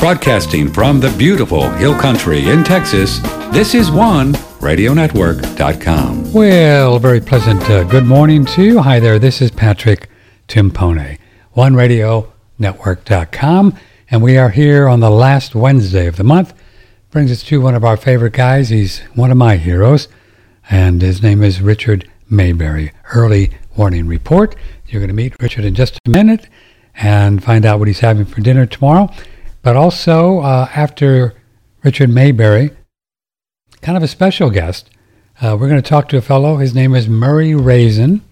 Broadcasting from the beautiful Hill Country in Texas, this is one radionetwork.com. Well, very pleasant uh, good morning to you. Hi there, this is Patrick Timpone, oneradionetwork.com, and we are here on the last Wednesday of the month. Brings us to one of our favorite guys. He's one of my heroes, and his name is Richard Maybury. Early warning report. You're going to meet Richard in just a minute and find out what he's having for dinner tomorrow. But also, uh, after Richard Maybury, kind of a special guest, uh, we're going to talk to a fellow. His name is Murray Raisin.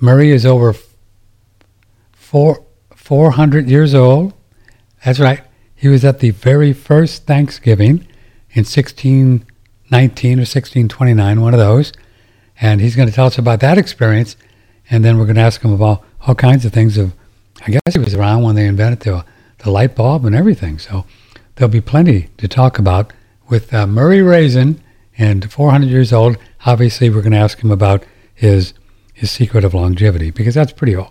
Murray is over four, 400 years old. That's right. He was at the very first Thanksgiving in 1619 or 1629, one of those. And he's going to tell us about that experience. And then we're going to ask him about all kinds of things of, I guess he was around when they invented the the light bulb and everything. So there'll be plenty to talk about with uh, Murray Raisin and 400 years old. Obviously, we're going to ask him about his his secret of longevity because that's pretty old.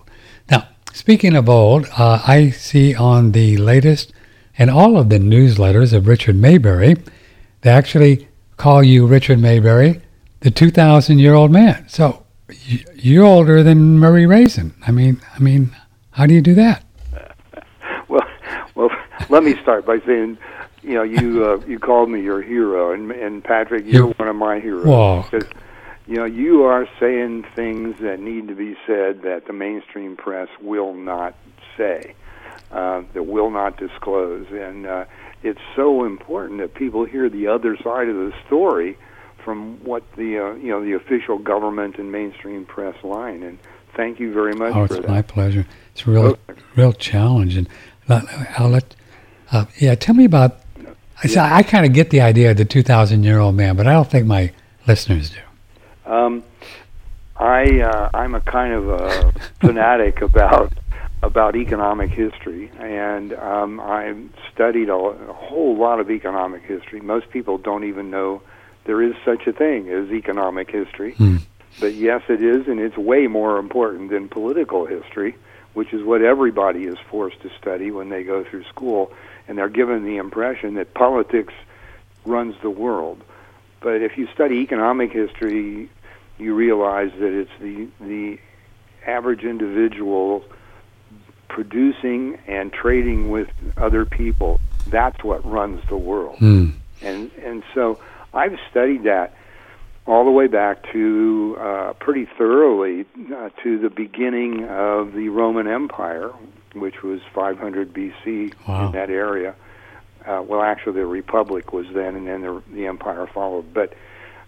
Now, speaking of old, uh, I see on the latest and all of the newsletters of Richard Maybury, they actually call you Richard Maybury, the 2,000 year old man. So you're older than Murray Raisin. I mean, I mean, how do you do that? Let me start by saying, you know, you uh, you called me your hero, and and Patrick, you're one of my heroes. Whoa. because you know you are saying things that need to be said that the mainstream press will not say, uh, that will not disclose, and uh, it's so important that people hear the other side of the story from what the uh, you know the official government and mainstream press line. And thank you very much oh, it's my pleasure. It's a real okay. real challenge. And I'll let uh, yeah, tell me about. I, yeah. I kind of get the idea of the 2,000 year old man, but I don't think my listeners do. Um, I uh, I'm a kind of a fanatic about about economic history, and um, I studied a, a whole lot of economic history. Most people don't even know there is such a thing as economic history, hmm. but yes, it is, and it's way more important than political history, which is what everybody is forced to study when they go through school and they're given the impression that politics runs the world. But if you study economic history, you realize that it's the the average individual producing and trading with other people. That's what runs the world. Mm. And and so I've studied that all the way back to uh, pretty thoroughly uh, to the beginning of the Roman Empire, which was 500 BC wow. in that area. Uh, well, actually, the Republic was then, and then the, the Empire followed. But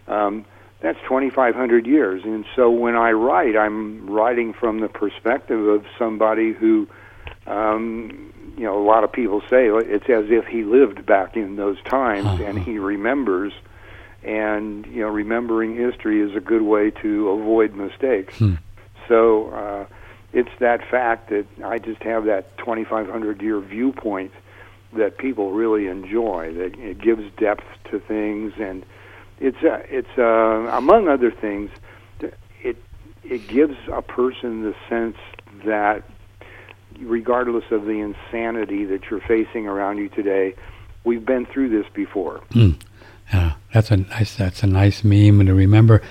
um, that's 2,500 years. And so when I write, I'm writing from the perspective of somebody who, um, you know, a lot of people say it's as if he lived back in those times uh-huh. and he remembers. And you know, remembering history is a good way to avoid mistakes. Hmm. So. Uh, it's that fact that I just have that 2,500 year viewpoint that people really enjoy. That it gives depth to things, and it's uh, it's uh, among other things, it it gives a person the sense that regardless of the insanity that you're facing around you today, we've been through this before. Mm. Yeah, that's a nice that's a nice meme to remember.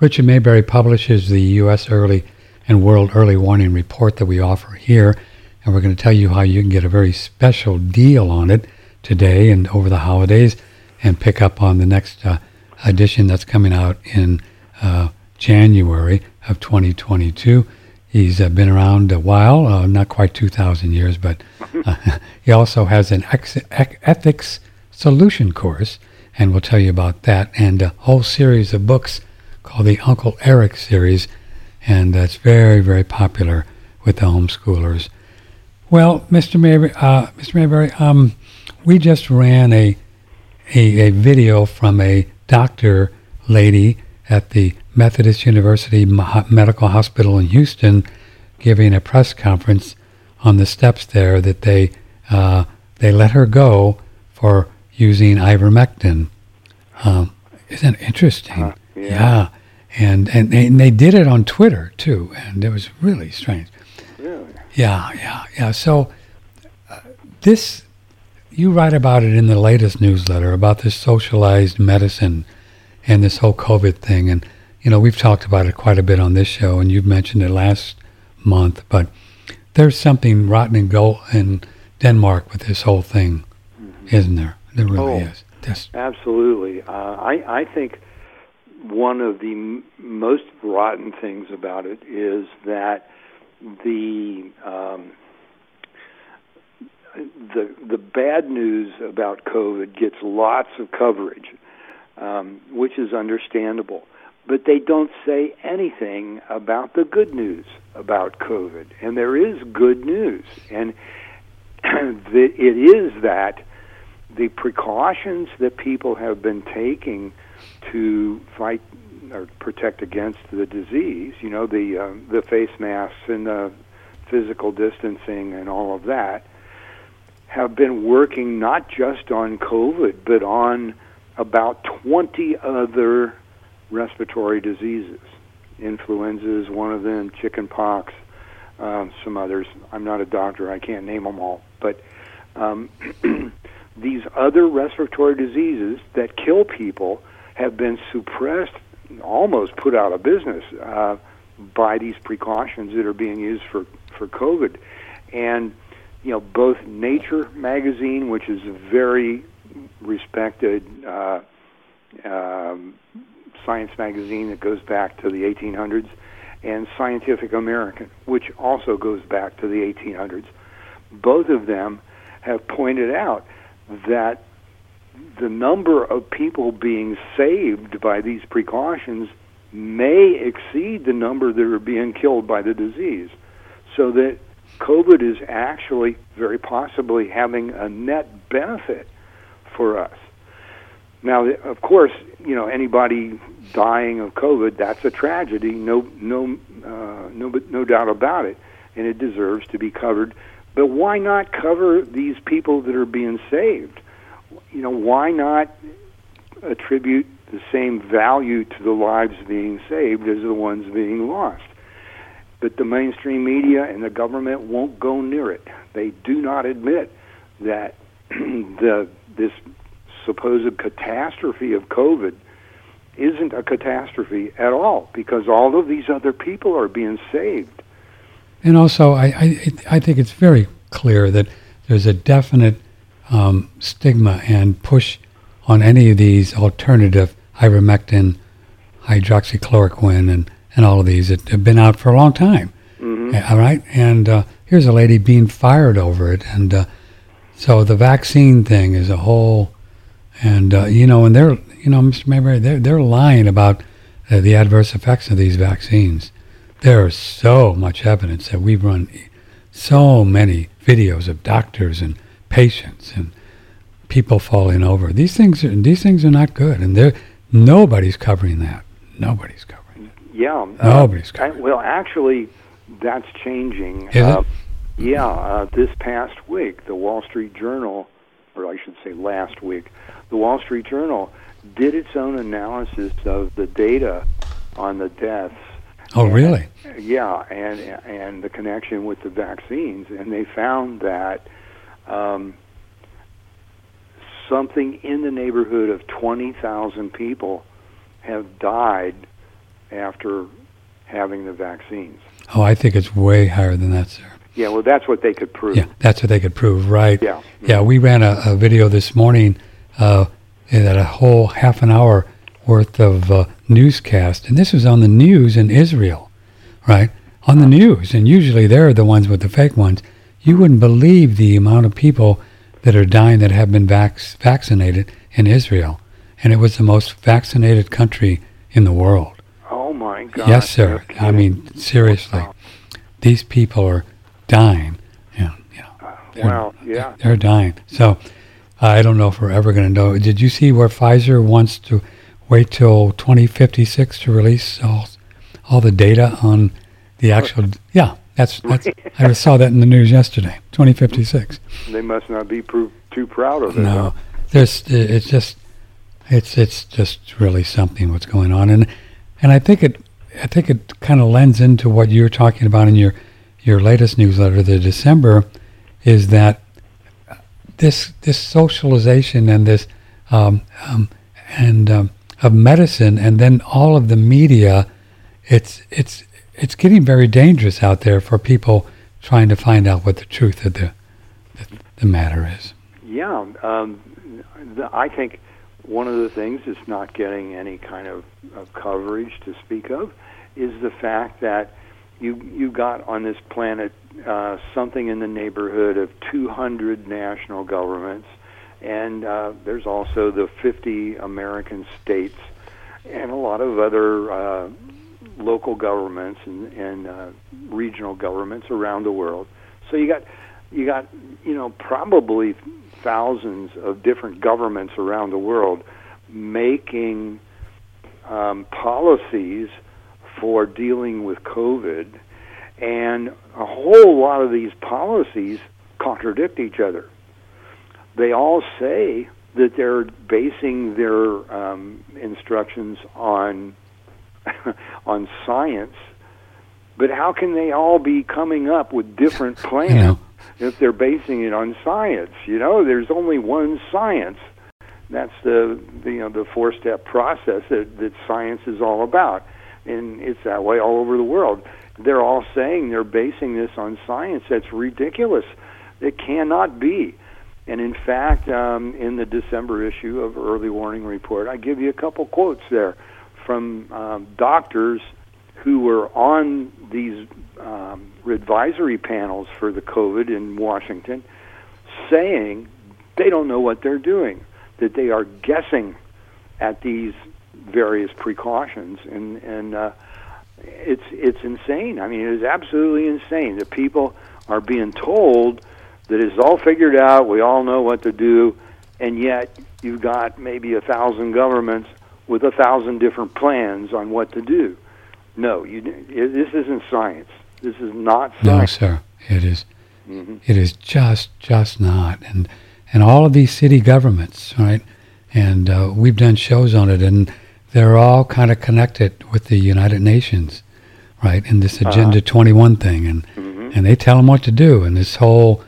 Richard Maybury publishes the U.S. Early and World Early Warning Report that we offer here. And we're going to tell you how you can get a very special deal on it today and over the holidays and pick up on the next uh, edition that's coming out in uh, January of 2022. He's uh, been around a while, uh, not quite 2,000 years, but uh, he also has an ex- ethics solution course, and we'll tell you about that, and a whole series of books called the Uncle Eric series and that's very, very popular with the homeschoolers. Well, Mr. Maybury, uh, Mr. Maybury, um, we just ran a, a, a video from a doctor lady at the Methodist University Medical Hospital in Houston, giving a press conference on the steps there that they uh, they let her go for using ivermectin. Um, isn't it interesting? Uh, yeah. yeah and and they, and they did it on Twitter too, and it was really strange. Really? Yeah, yeah, yeah. So uh, this, you write about it in the latest newsletter about this socialized medicine and this whole COVID thing. And, you know, we've talked about it quite a bit on this show, and you've mentioned it last month. But there's something rotten in, Go- in Denmark with this whole thing, mm-hmm. isn't there? There really oh, is. Yes. Absolutely. Uh, I, I think one of the m- most rotten things about it is that the um, the the bad news about COVID gets lots of coverage, um, which is understandable. But they don't say anything about the good news about COVID, and there is good news, and it is that the precautions that people have been taking to fight or protect against the disease, you know, the uh, the face masks and the physical distancing and all of that, have been working not just on COVID, but on about 20 other respiratory diseases. Influenza is one of them, chickenpox, um, some others. I'm not a doctor, I can't name them all. But um, these other respiratory diseases that kill people have been suppressed, almost put out of business uh, by these precautions that are being used for, for COVID. And you know, both Nature magazine, which is a very respected uh, um, science magazine that goes back to the 1800s, and Scientific American, which also goes back to the 1800s. Both of them have pointed out that the number of people being saved by these precautions may exceed the number that are being killed by the disease. So that COVID is actually very possibly having a net benefit for us. Now, of course, you know anybody dying of COVID, that's a tragedy. No, no, uh, no, no doubt about it, and it deserves to be covered. But why not cover these people that are being saved? You know, why not attribute the same value to the lives being saved as the ones being lost? but the mainstream media and the government won't go near it. They do not admit that the this supposed catastrophe of COVID isn't a catastrophe at all because all of these other people are being saved. And also, I, I, I think it's very clear that there's a definite um, stigma and push on any of these alternative ivermectin, hydroxychloroquine, and and all of these that have been out for a long time. Mm-hmm. All right, and uh, here's a lady being fired over it, and uh, so the vaccine thing is a whole, and uh, you know, and they're you know, Mr. Maybury, they're they're lying about uh, the adverse effects of these vaccines. There's so much evidence that we've run so many videos of doctors and patients and people falling over. These things are, these things are not good, and they nobody's covering that. Nobody's covering. That. Yeah. Nobody's uh, Well, actually, that's changing. Is uh, it? Yeah. Uh, this past week, the Wall Street Journal, or I should say last week, the Wall Street Journal did its own analysis of the data on the deaths. Oh, and, really? Yeah, and and the connection with the vaccines, and they found that um, something in the neighborhood of twenty thousand people have died after having the vaccines. Oh, I think it's way higher than that, sir. Yeah, well, that's what they could prove. Yeah, that's what they could prove, right? Yeah. Yeah, we ran a, a video this morning uh, that a whole half an hour worth of uh, newscast, and this was on the news in Israel, right? On the news, and usually they're the ones with the fake ones. You wouldn't believe the amount of people that are dying that have been vac- vaccinated in Israel, and it was the most vaccinated country in the world. Oh my God! Yes, sir. I mean, seriously, these people are dying. Yeah, yeah. Uh, wow. Yeah. They're dying. So I don't know if we're ever going to know. Did you see where Pfizer wants to wait till 2056 to release all all the data on the actual? Yeah, that's that's. I saw that in the news yesterday. 2056. They must not be too proud of it. No, there's. It's just. It's it's just really something what's going on and and I think it, I think it kind of lends into what you're talking about in your, your latest newsletter, the December, is that this this socialization and this um, um, and um, of medicine, and then all of the media, it's it's it's getting very dangerous out there for people trying to find out what the truth of the the, the matter is. Yeah, um, the, I think one of the things that's not getting any kind of, of coverage to speak of is the fact that you you got on this planet uh, something in the neighborhood of 200 national governments, and uh, there's also the 50 American states and a lot of other uh, local governments and, and uh, regional governments around the world. So you got you got you know probably thousands of different governments around the world making um, policies for dealing with COVID, and a whole lot of these policies contradict each other. They all say that they're basing their um, instructions on on science, but how can they all be coming up with different plans if they're basing it on science? You know, there's only one science. That's the, the you know the four step process that, that science is all about and it's that way all over the world. They're all saying they're basing this on science. That's ridiculous. It cannot be. And in fact, um, in the December issue of Early Warning Report, I give you a couple quotes there from um, doctors who were on these um, advisory panels for the COVID in Washington saying they don't know what they're doing, that they are guessing at these various precautions, and and uh, it's it's insane. I mean, it is absolutely insane that people are being told that it's all figured out. We all know what to do, and yet you've got maybe a thousand governments with a thousand different plans on what to do. No, you. It, this isn't science. This is not science. No, sir. It is, mm-hmm. it is just just not. And and all of these city governments, right? And uh, we've done shows on it, and they're all kind of connected with the United Nations, right? In this uh-huh. Agenda uh-huh. 21 thing, and mm-hmm. and they tell them what to do, and this whole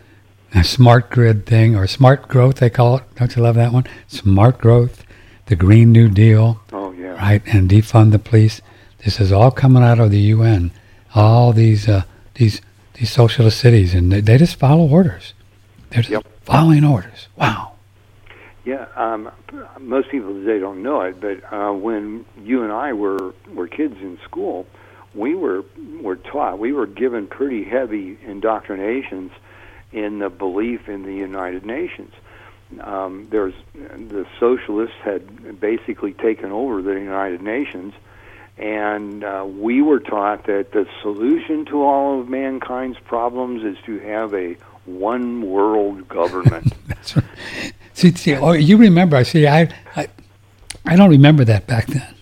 uh, smart grid thing or smart growth they call it. Don't you love that one? Smart growth, the Green New Deal, oh yeah, right, and defund the police. This is all coming out of the UN. All these uh, these these socialist cities, and they, they just follow orders. They're just yep. following orders. Wow. Yeah, um, most people today don't know it, but uh, when you and I were were kids in school, we were were taught we were given pretty heavy indoctrinations in the belief in the United Nations. Um, there's the socialists had basically taken over the United Nations, and uh, we were taught that the solution to all of mankind's problems is to have a one world government. That's right. See, see, oh, you remember? I see. I, I, I don't remember that back then.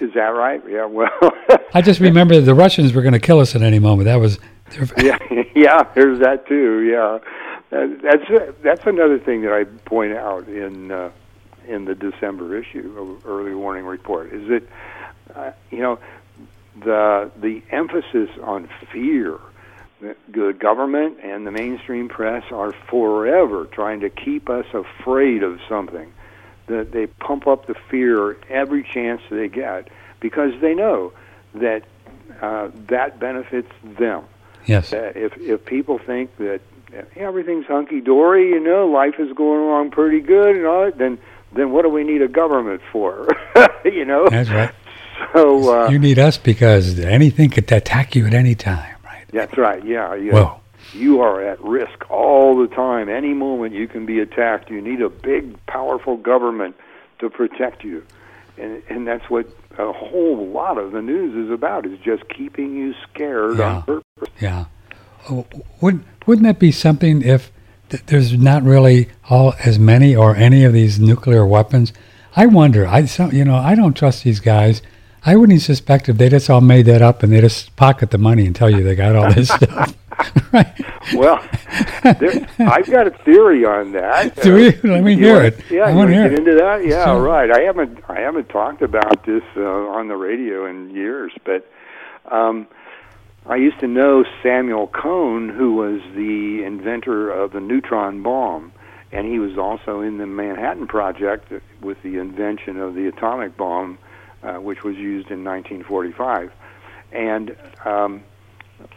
Is that right? Yeah. Well, I just remember the Russians were going to kill us at any moment. That was. yeah, yeah. There's that too. Yeah, that's that's another thing that I point out in uh, in the December issue of Early Warning Report is that uh, you know the the emphasis on fear the government and the mainstream press are forever trying to keep us afraid of something. That they pump up the fear every chance they get because they know that uh, that benefits them. Yes. That if if people think that everything's hunky dory, you know, life is going along pretty good and all that, then then what do we need a government for? you know. That's right. So uh, you need us because anything could attack you at any time. Right? That's right. Yeah. yeah. Well, you are at risk all the time. Any moment you can be attacked. You need a big, powerful government to protect you, and and that's what a whole lot of the news is about. Is just keeping you scared yeah. on purpose. Yeah. Wouldn't wouldn't that be something if th- there's not really all as many or any of these nuclear weapons? I wonder. I some, you know I don't trust these guys I wouldn't suspect if they just all made that up and they just pocket the money and tell you they got all this stuff. right. Well, there, I've got a theory on that. Do you? Let me hear it. Yeah, I want to get it. into that. Yeah, right. I haven't I haven't talked about this uh, on the radio in years, but um, I used to know Samuel Cohen, who was the inventor of the neutron bomb, and he was also in the Manhattan Project with the invention of the atomic bomb, uh, which was used in 1945. And um,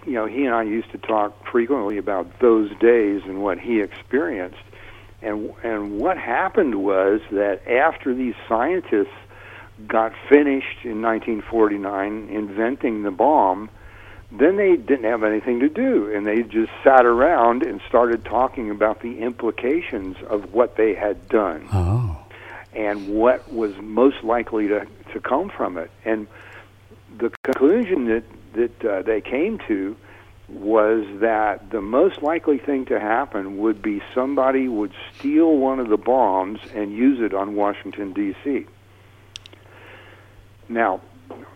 you know, he and I used to talk frequently about those days and what he experienced. And and what happened was that after these scientists got finished in 1949 inventing the bomb, then they didn't have anything to do and they just sat around and started talking about the implications of what they had done. Oh. And what was most likely to to come from it. And the conclusion that that uh, they came to was that the most likely thing to happen would be somebody would steal one of the bombs and use it on Washington D.C. Now,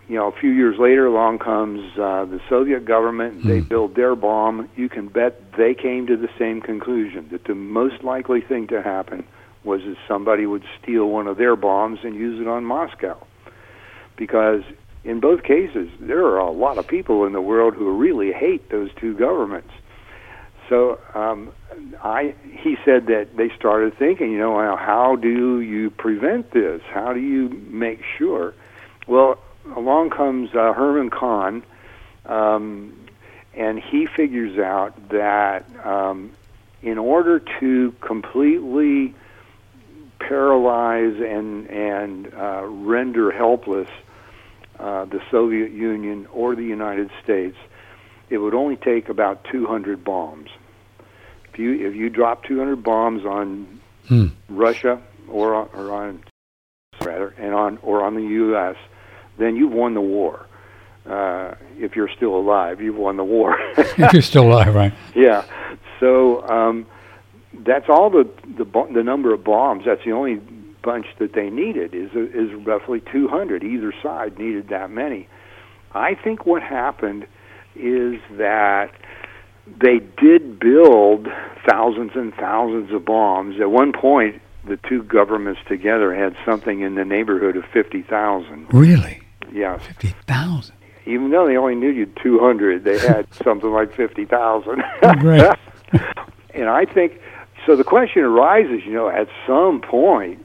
you know, a few years later, along comes uh, the Soviet government. They build their bomb. You can bet they came to the same conclusion that the most likely thing to happen was that somebody would steal one of their bombs and use it on Moscow, because in both cases, there are a lot of people in the world who really hate those two governments. So um, I, he said that they started thinking, you know, well, how do you prevent this? How do you make sure? Well, along comes uh, Herman Kahn, um, and he figures out that um, in order to completely paralyze and and uh, render helpless uh, the Soviet Union or the United States, it would only take about 200 bombs. If you if you drop 200 bombs on Hmm. Russia or on, or on rather and on or on the U.S., then you've won the war. Uh, if you're still alive, you've won the war. if you're still alive, right? yeah. So um, that's all the the the number of bombs. That's the only bunch that they needed is is roughly 200. Either side needed that many. I think what happened is that they did build thousands and thousands of bombs. At one point, the two governments together had something in the neighborhood of 50,000. Really? Yes. 50,000. Even though they only needed 200, they had something like 50,000. Great. and I think so. The question arises, you know, at some point,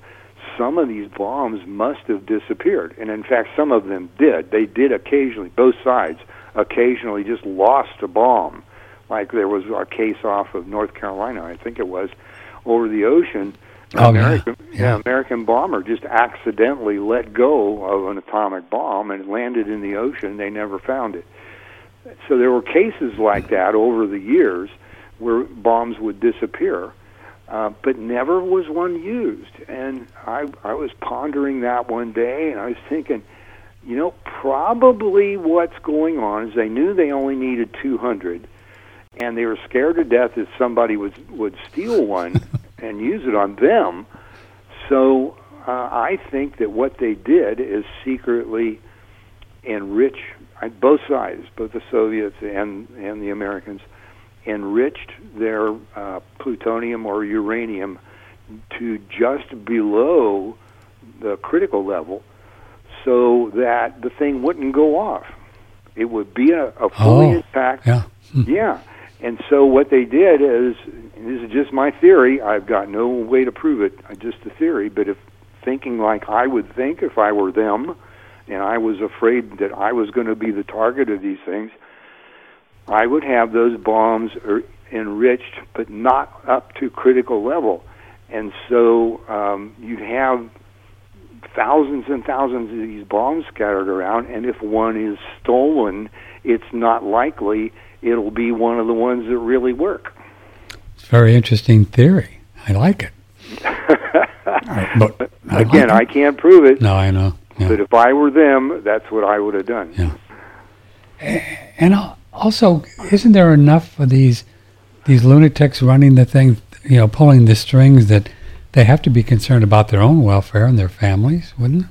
some of these bombs must have disappeared, and in fact, some of them did. They did occasionally, both sides occasionally just lost a bomb. Like there was a case off of North Carolina, I think it was, over the ocean. Oh, yeah. American, Yeah. American bomber just accidentally let go of an atomic bomb and it landed in the ocean. They never found it. So there were cases like that over the years where bombs would disappear, uh, but never was one used. And I, I was pondering that one day, and I was thinking, you know, probably what's going on is they knew they only needed 200, and they were scared to death that somebody would would steal one and use it on them. So uh, I think that what they did is secretly enrich uh, both sides, both the Soviets and and the Americans, enriched their uh, plutonium or uranium to just below the critical level, so that the thing wouldn't go off. It would be a, a fully Oh, intact Yeah. Hmm. yeah. And so what they did is, this is just my theory. I've got no way to prove it. uh, Just a theory. But if thinking like I would think if I were them, and I was afraid that I was going to be the target of these things, I would have those bombs er- enriched, but not up to critical level. And so um, you'd have thousands and thousands of these bombs scattered around, and if one is stolen, it's not likely it'll be one of the ones that really work. It's a very interesting theory. I like it. But I Again, like I can't prove it, it. no, I know. Yeah. but if I were them, that's what I would have done. Yeah. And also, isn't there enough of these these lunatics running the thing, you know, pulling the strings that they have to be concerned about their own welfare and their families, wouldn't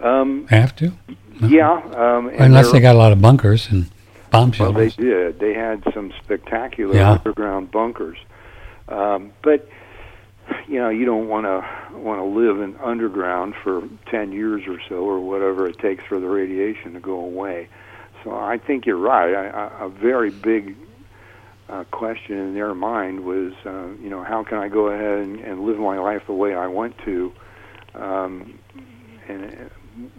Um, they? Have to, yeah, um, unless they got a lot of bunkers and bomb Well, they did. They had some spectacular Yeah. underground bunkers, um, but you know you don't want to want to live in underground for ten years or so, or whatever it takes for the radiation to go away. So I think you're right. I, I, a very big uh, question in their mind was, uh, you know, how can I go ahead and, and live my life the way I want to, um, and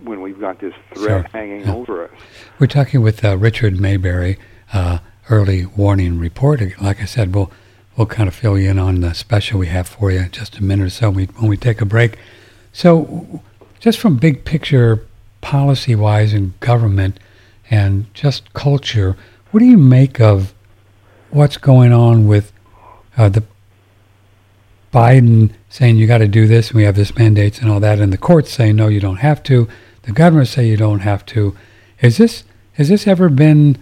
when we've got this threat Sure. hanging Yeah. over us. We're talking with uh, Richard Maybury, uh, early warning report. Like I said, we'll we'll kind of fill you in on the special we have for you in just a minute or so when we, when we take a break. So, just from big picture, policy wise, in government and just culture, what do you make of what's going on with uh, the Biden saying you got to do this, and we have this mandates and all that, and the courts saying no, you don't have to. The governors say you don't have to. Is this has this ever been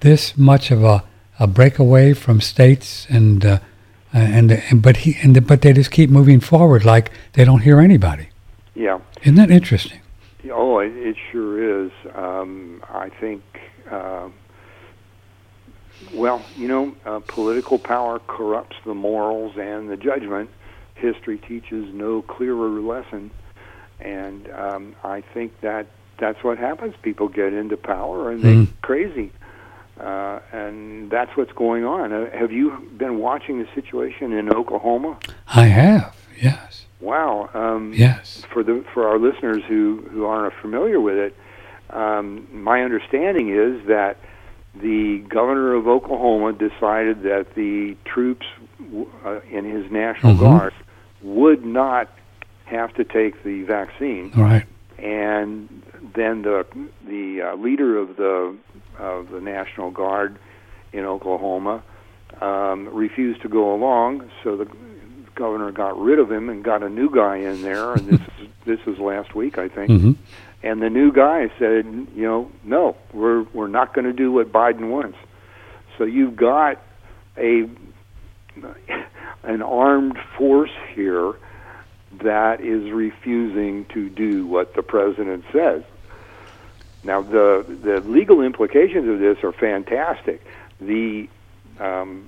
this much of a, a breakaway from states and uh, and, and but he and the, but they just keep moving forward like they don't hear anybody. Yeah. Isn't that interesting? Oh, it, it sure is. Um, I think, uh, well, you know, uh, political power corrupts the morals and the judgment. History teaches no clearer lesson, and um, I think that that's what happens. People get into power and they Mm. crazy, uh, and that's what's going on. Uh, have you been watching the situation in Oklahoma? I have. Yes. Wow. Um, Yes. for the for our listeners who who aren't familiar with it, um, my understanding is that the governor of Oklahoma decided that the troops w- uh, in his national Mhm. guard would not have to take the vaccine, right. and then the the uh, leader of the of the national guard in Oklahoma um, refused to go along, so the governor got rid of him and got a new guy in there, and this is, this was last week, I think. hmm And the new guy said, you know, no, we're we're not going to do what Biden wants. So you've got a an armed force here that is refusing to do what the president says. Now the the legal implications of this are fantastic. The um,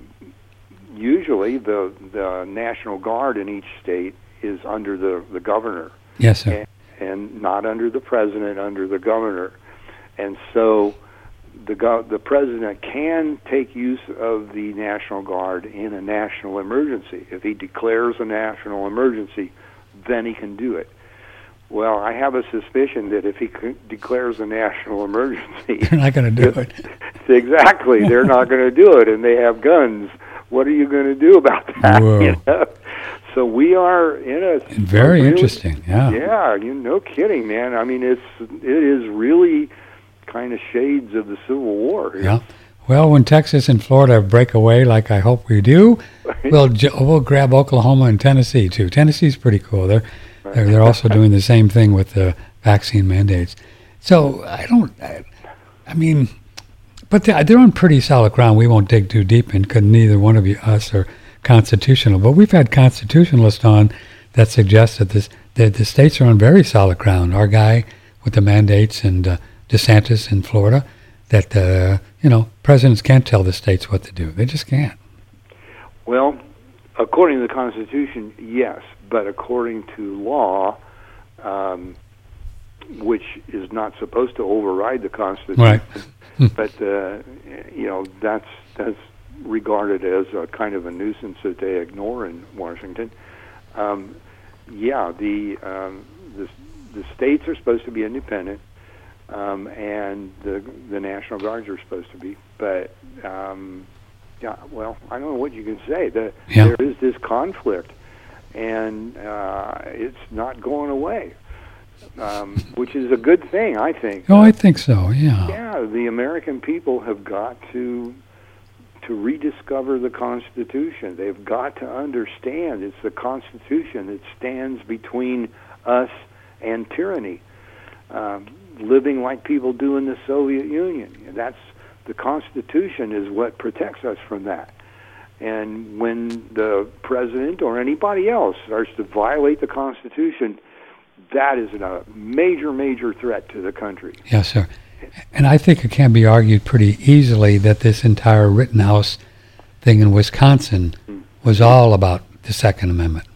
usually the the national guard in each state is under the the governor Yes, sir. and not under the president, under the governor. And so the go- the president can take use of the National Guard in a national emergency. If he declares a national emergency, then he can do it. Well, I have a suspicion that if he c- declares a national emergency, they're not going to do it. exactly, they're not going to do it, and they have guns. What are you going to do about that? You know? So we are in a Very really- interesting. Yeah. yeah, you no kidding, man. I mean, it's it is really kind of shades of the Civil War. Yeah. Well, when Texas and Florida break away, like I hope we do, we'll we'll grab Oklahoma and Tennessee too. Tennessee's pretty cool. They're they're, they're also doing the same thing with the vaccine mandates. So I don't. I, I mean, but they- they're on pretty solid ground. We won't dig too deep in, because neither one of you, us, are constitutional. But we've had constitutionalists on that suggest that this that the states are on very solid ground. Our guy with the mandates and uh, DeSantis in Florida, that uh, you know presidents can't tell the states what to do. They just can't. Well, according to the Constitution, yes, but according to law, um, which is not supposed to override the Constitution, Right. but uh, you know that's that's regarded as a kind of a nuisance that they ignore in Washington. Um, yeah, the, um, the the states are supposed to be independent, um, and the the National Guards are supposed to be. But um, yeah, well, I don't know what you can say. The, Yeah. There is this conflict, and uh, it's not going away, um, which is a good thing, I think. Oh, I think so. Yeah. Yeah, the American people have got to to rediscover the Constitution. They've got to understand it's the Constitution that stands between us and tyranny. Um, living like people do in the Soviet Union. That's the Constitution is what protects us from that. And when the president or anybody else starts to violate the Constitution, that is a major, major threat to the country. Yes, sir. And I think it can be argued pretty easily that this entire Rittenhouse thing in Wisconsin mm-hmm. was all about the Second Amendment.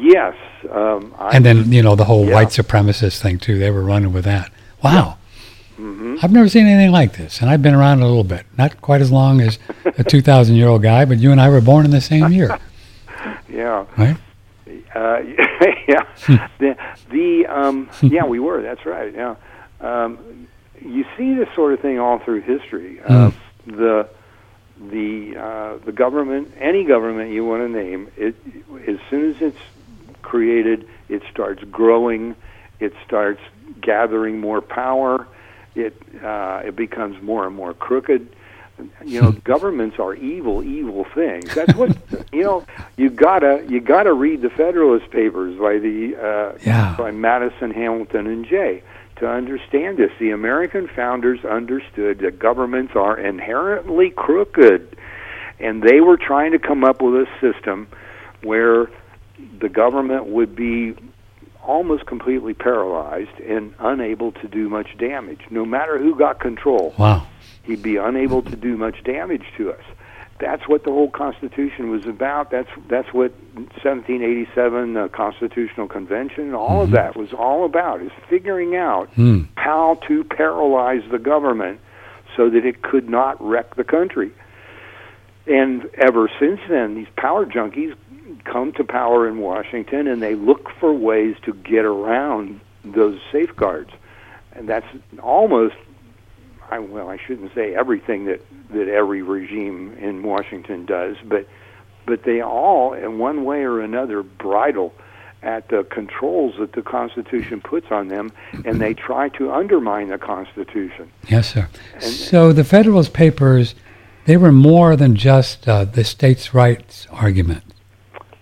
Yes, um, I, And then, you know, the whole Yeah. white supremacist thing, too. They were running with that. Wow. hmm I've never seen anything like this, and I've been around a little bit. Not quite as long as a 2,000 year old guy, but you and I were born in the same year. yeah. Right? Uh, yeah. the the um, yeah, we were. That's right. Yeah. Um, you see this sort of thing all through history. Uh, the the uh, the government, any government you want to name, it as soon as it's created, it starts growing, it starts gathering more power, it uh, it becomes more and more crooked. You know, governments are evil, evil things. That's what you know. You gotta you gotta read the Federalist Papers by the uh, Yeah. by Madison, Hamilton, and Jay to understand this. The American founders understood that governments are inherently crooked, and they were trying to come up with a system where the government would be almost completely paralyzed and unable to do much damage. No matter who got control, Wow. he'd be unable to do much damage to us. That's what the whole Constitution was about. That's that's what 1787 uh, Constitutional Convention, and all of that was all about, is figuring out Hmm. how to paralyze the government so that it could not wreck the country. And ever since then, these power junkies come to power in Washington and they look for ways to get around those safeguards. And that's almost, I, well, I shouldn't say everything that, that every regime in Washington does, but, but they all, in one way or another, bridle at the controls that the Constitution puts on them, and they try to undermine the Constitution. Yes, sir. And, So the Federalist Papers, they were more than just uh, the states' rights argument.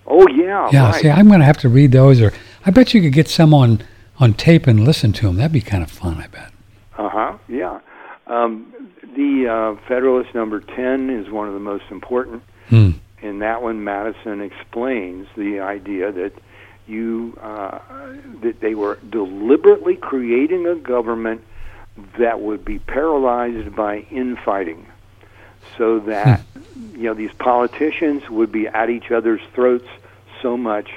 Oh yeah, Yeah, right. see, I'm going to have to read those, or I bet you could get some on, on tape and listen to them. That'd be kind of fun, I bet. Uh huh. Yeah. Um, the uh, Federalist number ten is one of the most important. Hmm. In that one, Madison explains the idea that you uh, that they were deliberately creating a government that would be paralyzed by infighting, so that you know these politicians would be at each other's throats so much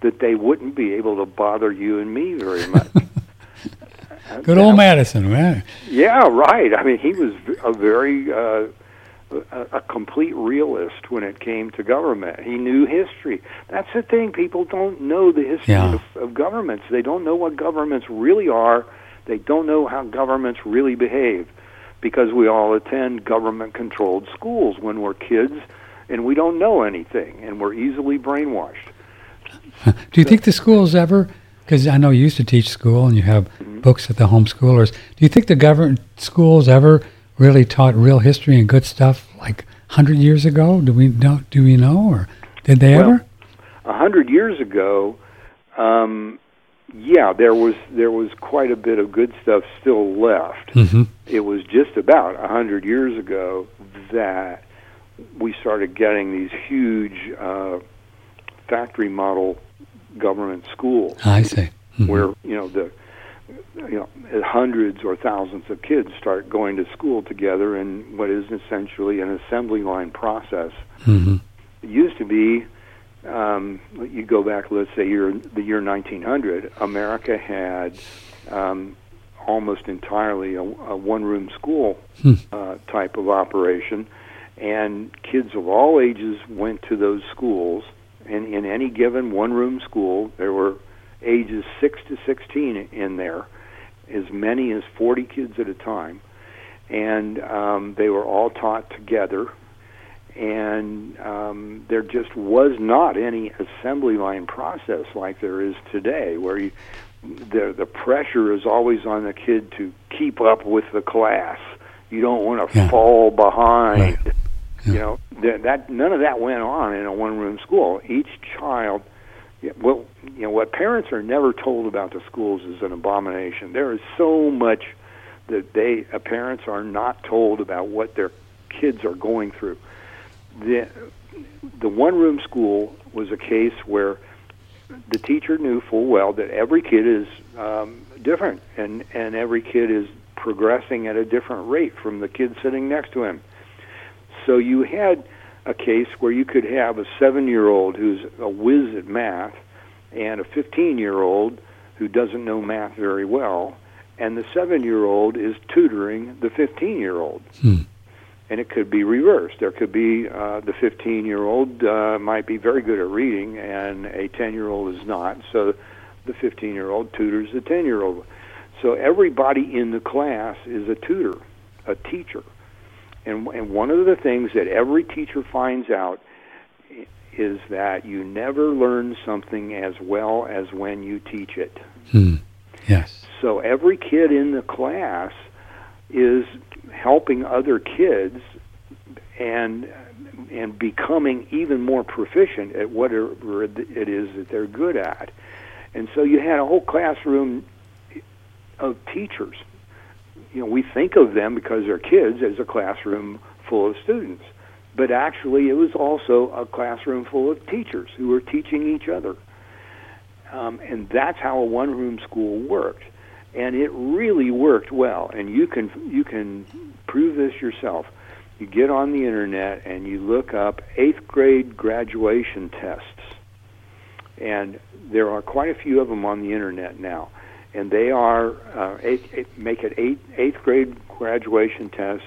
that they wouldn't be able to bother you and me very much. Good old Madison, man. Yeah, right. I mean, he was a very uh, a, a complete realist when it came to government. He knew history. That's the thing. People don't know the history Yeah. of, of governments. They don't know what governments really are. They don't know how governments really behave because we all attend government-controlled schools when we're kids, and we don't know anything, and we're easily brainwashed. Do you think the schools ever, because I know you used to teach school and you have books at the homeschoolers, do you think the government schools ever really taught real history and good stuff like 100 years ago? Do we know, do we know, or did they Well, ever? a hundred years ago, um, yeah, there was there was quite a bit of good stuff still left. hmm It was just about a hundred years ago that we started getting these huge uh, factory model government schools I see. Mhm. where you know the you know hundreds or thousands of kids start going to school together in what is essentially an assembly line process Mhm. it used to be um, you go back let's say year the year 1900 america had um, almost entirely a, a one room school Hmm. uh, type of operation. And kids of all ages went to those schools. And in any given one room school there were ages 6 to 16 in there as many as 40 kids at a time. And um, they were all taught together and um, there just was not any assembly line process like there is today, where you, the the pressure is always on the kid to keep up with the class. You don't want to Yeah. fall behind. Right. Yeah. You know that, that none of that went on in a one room school. Each child, well, you know what parents are never told about the schools is an abomination. There is so much that they uh, parents are not told about what their kids are going through the the one room school was a case where the teacher knew full well that every kid is um, different and and every kid is progressing at a different rate from the kid sitting next to him. So you had a case where you could have a seven year old who's a whiz at math and a 15 year old who doesn't know math very well and the seven year old is tutoring the 15 year old. Hmm. And it could be reversed. There could be uh, the 15 year old uh, might be very good at reading, and a 10 year old is not. So the 15 year old tutors the 10 year old. So everybody in the class is a tutor, a teacher. And, and one of the things that every teacher finds out is that you never learn something as well as when you teach it. Hmm. Yes. So every kid in the class is helping other kids and and becoming even more proficient at whatever it is that they're good at. And so you had a whole classroom of teachers. You know, we think of them because they're kids as a classroom full of students, but actually it was also a classroom full of teachers who were teaching each other. Um, and that's how a one-room school worked, and it really worked well. And you can you can prove this yourself. You get on the internet and you look up eighth grade graduation tests, and there are quite a few of them on the internet now and they are uh, eight, eight, make it eight, eighth grade graduation tests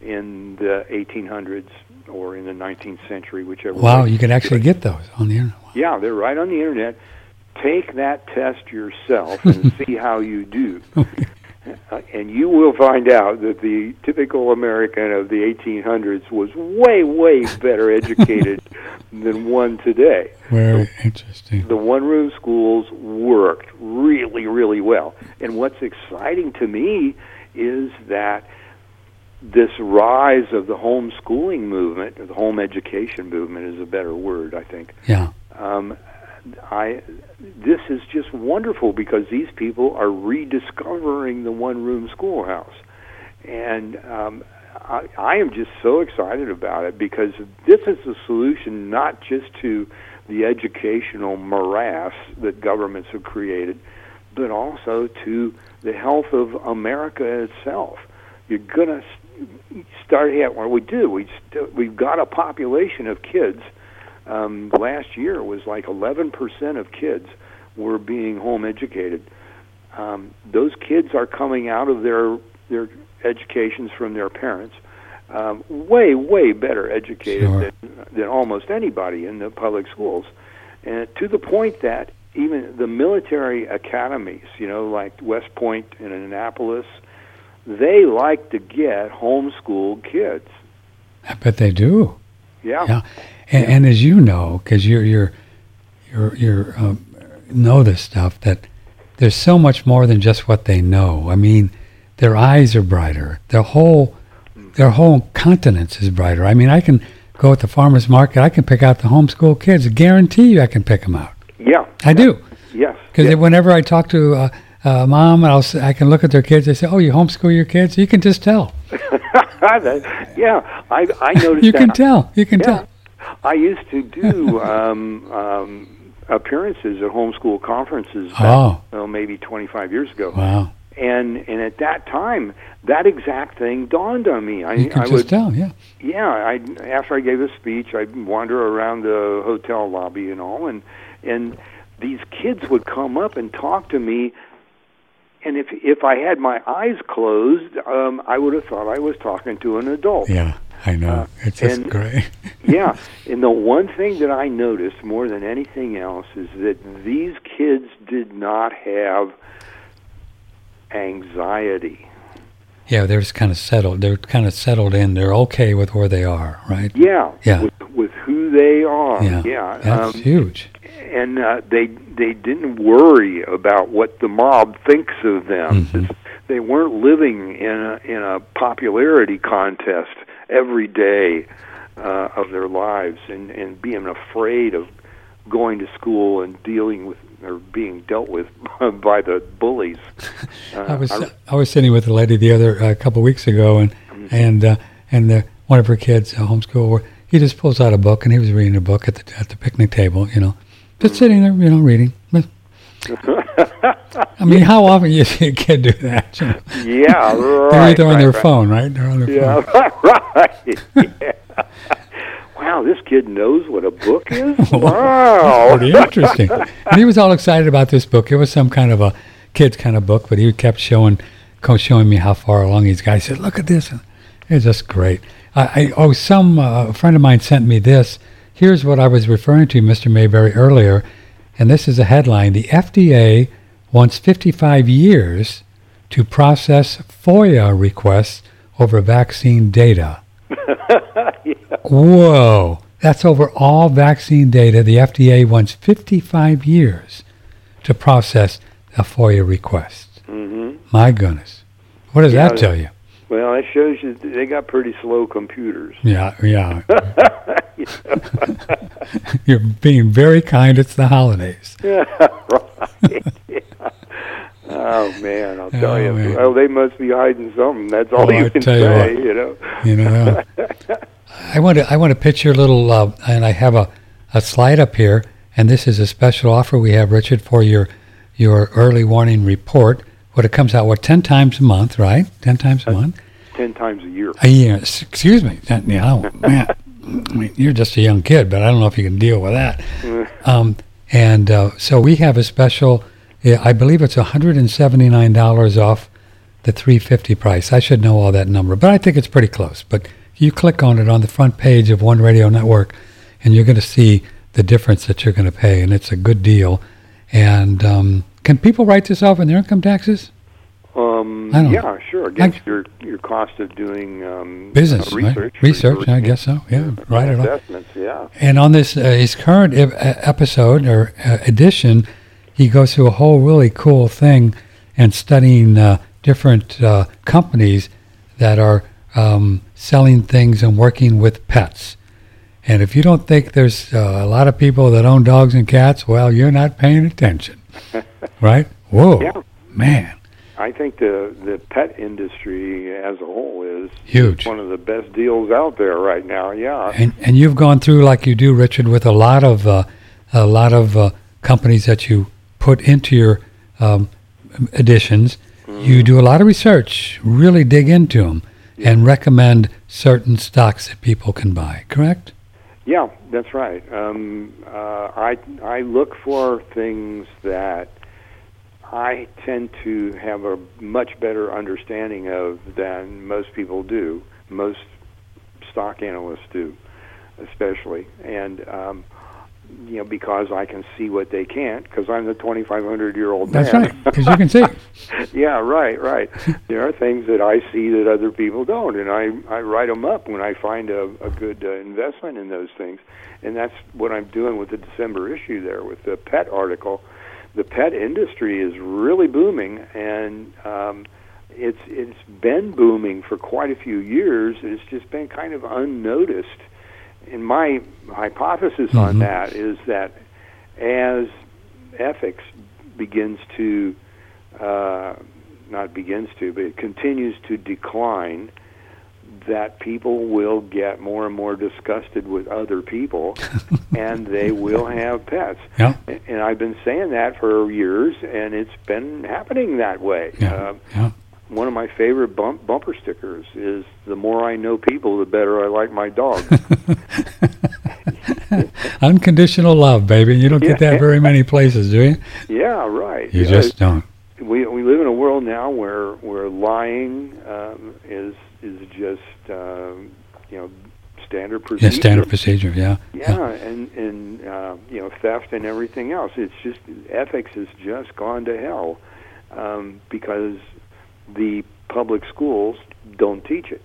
in the 1800s or in the 19th century, whichever. Wow, way. you can actually get those on the internet. Wow. Yeah, they're right on the internet. Take that test yourself and see how you do. Okay. Uh, and you will find out that the typical American of the 1800s was way, way better educated than one today. Very interesting. The one room schools worked really, really well. And what's exciting to me is that this rise of the homeschooling movement, or the home education movement is a better word, I think. Yeah. Um, I this is just wonderful because these people are rediscovering the one room schoolhouse, and um, I, I am just so excited about it because this is a solution not just to the educational morass that governments have created, but also to the health of America itself. You're gonna start at what we do. We st- we've got a population of kids um, last year was like 11% of kids were being home educated. Um, those kids are coming out of their their educations from their parents um, way way better educated Sure. than, than almost anybody in the public schools, and to the point that even the military academies, you know, like West Point and Annapolis, they like to get homeschooled kids. I bet they do. Yeah. Yeah. And, and as you know, because you're you're you're you're um, know this stuff that there's so much more than just what they know. I mean, their eyes are brighter. Their whole their whole continence is brighter. I mean, I can go at the farmers market. I can pick out the homeschool kids. Guarantee you, I can pick them out. Yeah. I do Yes. because yeah. whenever I talk to uh, uh, mom, I'll s- I can look at their kids. They say, "Oh, you homeschool your kids." You can just tell. Yeah, I I noticed You that. can tell. You can Yeah. tell. I used to do um, um, appearances at homeschool conferences. Back, Oh. well, maybe 25 years ago, Wow. and and at that time, that exact thing dawned on me. I, You can I just would, tell. Yeah. yeah. I after I gave a speech, I'd wander around the hotel lobby and all, and and these kids would come up and talk to me. And if if I had my eyes closed, um, I would have thought I was talking to an adult. Yeah. I know. Uh, it's just and- great. yeah, and the one thing that I noticed more than anything else is that these kids did not have anxiety. Yeah, they're just kind of settled. They're kind of settled in. They're okay with where they are, right? Yeah, Yeah. With, with who they are. Yeah, yeah. that's um, huge. and uh, they they didn't worry about what the mob thinks of them. Mhm. They weren't living in a in a popularity contest every day uh, of their lives and and being afraid of going to school and dealing with or being dealt with by the bullies. Uh, I was I- I, was sitting with a lady the other a couple of weeks ago, and Mm-hmm. and uh, and the, one of her kids, uh, homeschool, where he just pulls out a book and he was reading a book at the at the picnic table, you know, just sitting there, you know, reading. I mean, how often you see a kid do that? Yeah, They're right. either on right, their right. phone, right? They're on their Yeah, phone. right. Yeah. Wow, this kid knows what a book is. wow, Pretty interesting. and he was all excited about this book. It was some kind of a kids kind of book, but he kept showing, co- showing me how far along he's got. He said, "Look at this." It's just great. I, I oh, some uh, a friend of mine sent me this. Here's what I was referring to, Mr. Maybury, earlier, and this is a headline: The FDA wants 55 years to process FOIA requests over vaccine data. Whoa. That's over all vaccine data. The FDA wants 55 years to process a FOIA request. hmm My goodness. What does Yeah, that tell you? Well, that shows you they got pretty slow computers. Yeah, yeah. You're being very kind. It's the holidays. Yeah, right. Yeah. Oh man, I'll tell Oh, you. man. Well, they must be hiding something. That's all Oh, you I can tell you say. what. You know. You know. I want to I want to pitch your little uh, and I have a, a slide up here and this is a special offer we have Richard for your your early warning report. What it comes out what 10 times a month, right? 10 times a month. Ten times a year. A year. Excuse me. That- Yeah, oh, man. I mean, you're just a young kid, but I don't know if you can deal with that. Um, and uh, so we have a special. yeah, I believe it's 179 dollars off the 350 price. I should know all that number, but I think it's pretty close. But you click on it on the front page of One Radio Network, and you're going to see the difference that you're going to pay, and it's a good deal. And um, can people write this off in their income taxes? Um, yeah, sure. Against I- your your cost of doing um, Business, uh, right? research. Research, I guess so. Yeah, right. off. Yeah. And on this uh, his current ep- uh, episode or uh, edition, he goes through a whole really cool thing and studying uh, different uh, companies that are um, selling things and working with pets. And if you don't think there's uh, a lot of people that own dogs and cats, well, you're not paying attention, right? Whoa, Yeah. man, I think the the pet industry as a whole is huge. one of the best deals out there right now. Yeah. And and you've gone through like you do, Richard, with a lot of uh, a lot of uh, companies that you put into your um, editions. You do a lot of research, really dig into them, and recommend certain stocks that people can buy. Correct? Yeah, that's right. Um, uh, I I look for things that I tend to have a much better understanding of than most people do. Most stock analysts do, especially, and um, you know because I can see what they can't because I'm the 2,500 year old man. That's right, because you can see. yeah, right, right. there are things that I see that other people don't, and I I write them up when I find a, a good uh, investment in those things, and that's what I'm doing with the December issue there with the pet article. The pet industry is really booming, and um, it's it's been booming for quite a few years. It's just been kind of unnoticed. And my hypothesis on Mhm. that is that as ethics begins to uh, not begins to, but it continues to decline, that people will get more and more disgusted with other people and they will have pets. Yeah, And I've been saying that for years, and it's been happening that way. yeah, Uh, yeah. one of my favorite bump, bumper stickers is the more I know people, the better I like my dog. Unconditional love, baby. You don't get Yeah. that very many places, do you? yeah, right. You just don't. we we live in a world now where where lying um, is is just um, you know standard procedure. Yeah, standard procedure. Yeah. Yeah, and and uh, you know theft and everything else. It's just ethics has just gone to hell um, because the public schools don't teach it.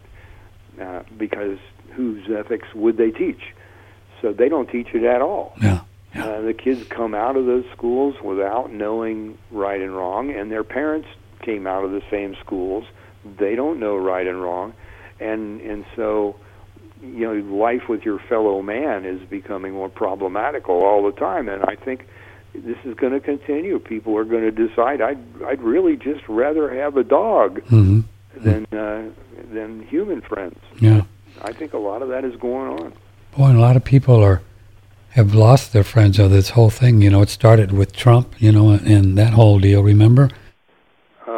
Uh, because whose ethics would they teach? So they don't teach it at all. Yeah. Yeah. Uh, the kids come out of those schools without knowing right and wrong, and their parents came out of the same schools. They don't know right and wrong, and and so you know life with your fellow man is becoming more problematical all the time. And I think this is going to continue. People are going to decide I'd I'd really just rather have a dog hmm than uh, than human friends. Yeah. I think a lot of that is going on. Boy, and a lot of people are have lost their friends over this whole thing. You know, it started with Trump, you know, and that whole deal. Remember?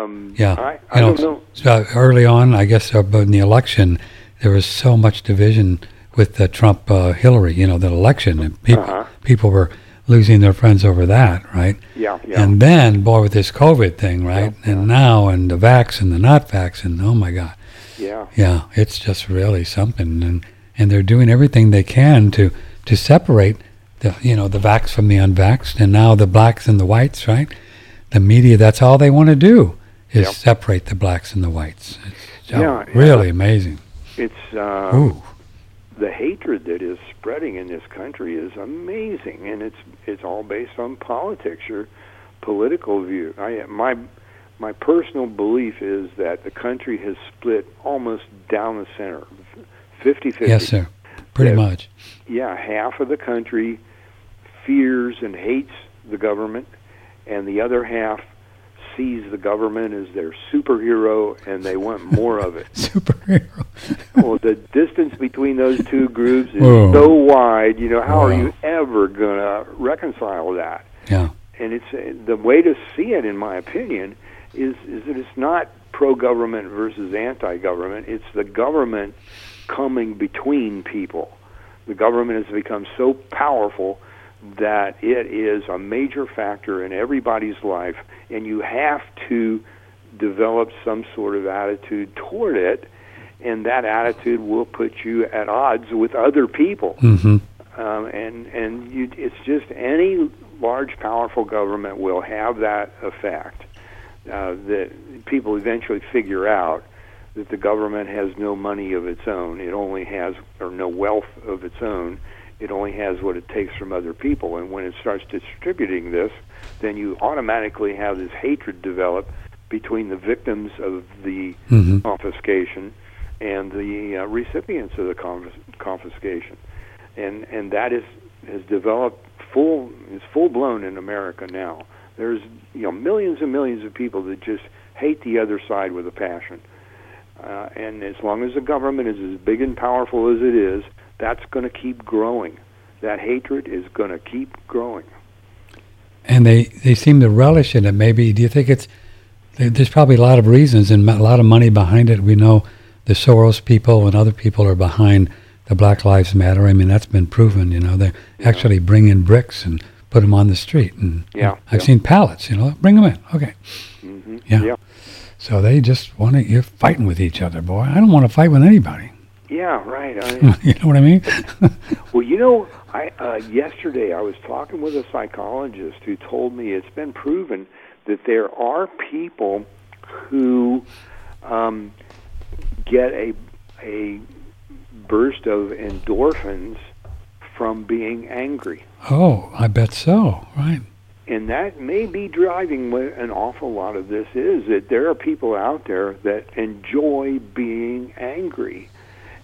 Um, Yeah. I, I You don't know. So early on, I guess, uh, in the election, there was so much division with the Trump uh, Hillary. You know, the election, and people Uh-huh. people were losing their friends over that, right? Yeah, yeah. And then, boy, with this COVID thing, right? Yeah, and yeah. now, and the vax and the not vax, and oh my God, yeah. yeah, it's just really something. And and they're doing everything they can to to separate the you know the vax from the unvaxxed, and now the blacks and the whites, right? The media, that's all they want to do is Yep. separate the blacks and the whites. It's Yeah, yeah. really amazing. It's uh, Ooh, the hatred that is spreading in this country is amazing, and it's it's all based on politics or political view. I my my personal belief is that the country has split almost down the center, 50-50. yes, sir. Pretty Yeah. much. Yeah, half of the country fears and hates the government, and the other half sees the government as their superhero, and they want more of it. Superhero. well, the distance between those two groups is Whoa. so wide. You know, how are you ever going to reconcile that? Yeah. And it's uh, the way to see it, in my opinion, is is that it's not pro-government versus anti-government. It's the government coming between people. The government has become so powerful that it is a major factor in everybody's life, and you have to develop some sort of attitude toward it, and that attitude will put you at odds with other people Mm-hmm. um, and and you, it's just any large, powerful government will have that effect. Uh, that people eventually figure out that the government has no money of its own. It only has, or no wealth of its own. It only has what it takes from other people. And when it starts distributing this, then you automatically have this hatred develop between the victims of the Mm-hmm. confiscation and the uh, recipients of the confis- confiscation, and and that is has developed full is full blown in America now. There's you know millions and millions of people that just hate the other side with a passion, uh, and as long as the government is as big and powerful as it is, that's going to keep growing. That hatred is going to keep growing. and they they seem to relish in it. Maybe do you think it's there's probably a lot of reasons and a lot of money behind it. We know the Soros people and other people are behind the Black Lives Matter. I mean that's been proven. You know they actually bring in bricks and put them on the street. And Yeah, I've yeah. seen pallets. You know, bring them in. Okay, hmm Yeah. yeah, so they just want to. You're fighting with each other, boy. I don't want to fight with anybody. Yeah right. I, you know what I mean? Well, you know, I uh, yesterday I was talking with a psychologist who told me it's been proven that there are people who um, get a a burst of endorphins from being angry, oh, I bet so. Right. and that may be driving what an awful lot of this is. That there are people out there that enjoy being angry.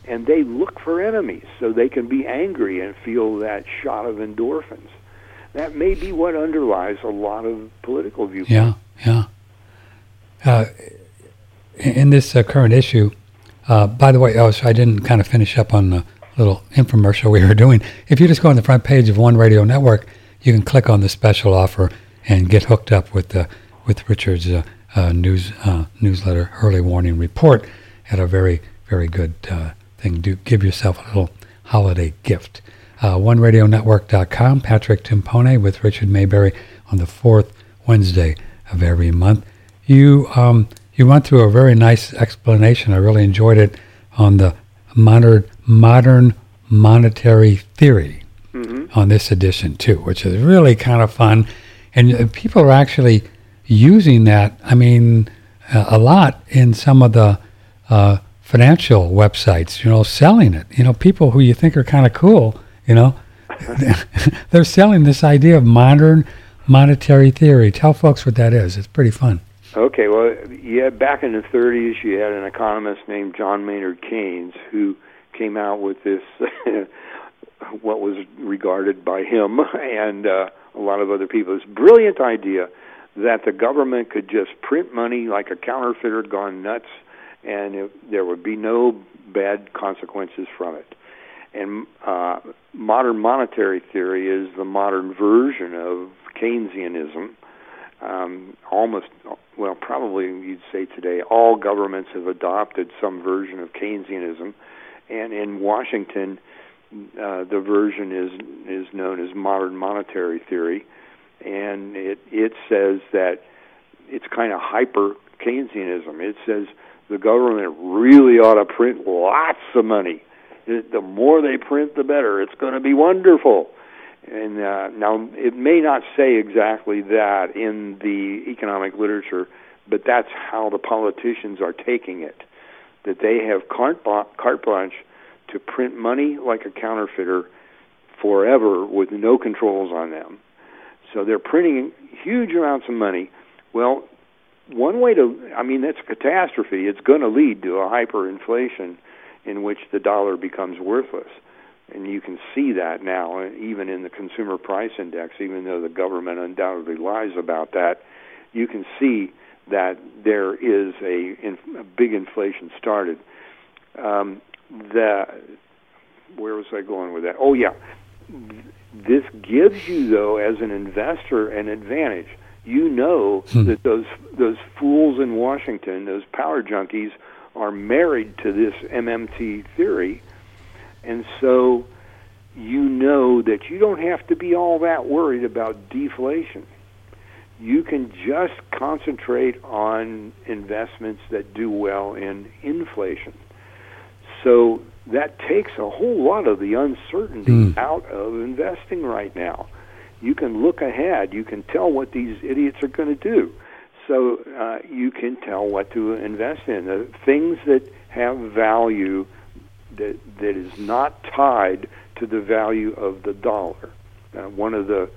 And they look for enemies so they can be angry and feel that shot of endorphins. That may be what underlies a lot of political viewpoints. Yeah, yeah. Uh, in this uh, current issue, uh, by the way, oh, so I didn't kind of finish up on the little infomercial we were doing. If you just go on the front page of One Radio Network, you can click on the special offer and get hooked up with the with Richard's uh, uh, news uh, newsletter, early warning report, at a very very good thing. Do give yourself a little holiday gift. Uh, OneRadioNetwork.com. Patrick Timpone with Richard Maybury on the fourth Wednesday of every month. You um, you went through a very nice explanation. I really enjoyed it on the modern modern monetary theory hmm on this edition too, which is really kind of fun. And uh, people are actually using that. I mean, uh, a lot in some of the uh, financial websites. You know, selling it. You know, people who you think are kind of cool. You know, they're selling this idea of modern monetary theory. Tell folks what that is. It's pretty fun. Okay, well, yeah, back in the 30s, you had an economist named John Maynard Keynes who came out with this, what was regarded by him and uh, a lot of other people, this brilliant idea that the government could just print money like a counterfeiter gone nuts, and it, there would be no bad consequences from it. And uh, modern monetary theory is the modern version of Keynesianism. Um, almost, well, probably you'd say today, all governments have adopted some version of Keynesianism. And in Washington, Uh, the version is is known as modern monetary theory, and it it says that it's kind of hyper Keynesianism. It says the government really ought to print lots of money. The more they print, the better. It's going to be wonderful. And uh, now it may not say exactly that in the economic literature, but that's how the politicians are taking it. That they have carte blanche to print money like a counterfeiter forever with no controls on them. So they're printing huge amounts of money. Well, one way to, I mean, that's a catastrophe. It's going to lead to a hyperinflation in which the dollar becomes worthless. And you can see that now, even in the consumer price index, even though the government undoubtedly lies about that, you can see that there is a, a big inflation started. Um, the, where was I going with that? Oh, yeah. This gives you, though, as an investor, an advantage you know hmm. that those those fools in Washington, those power junkies, are married to this MMT theory, and so you know that you don't have to be all that worried about deflation. You can just concentrate on investments that do well in inflation. So that takes a whole lot of the uncertainty mm. out of investing right now you can look ahead. You can tell what these idiots are going to do. So uh, you can tell what to invest in. The things that have value that that is not tied to the value of the dollar. Uh, one of the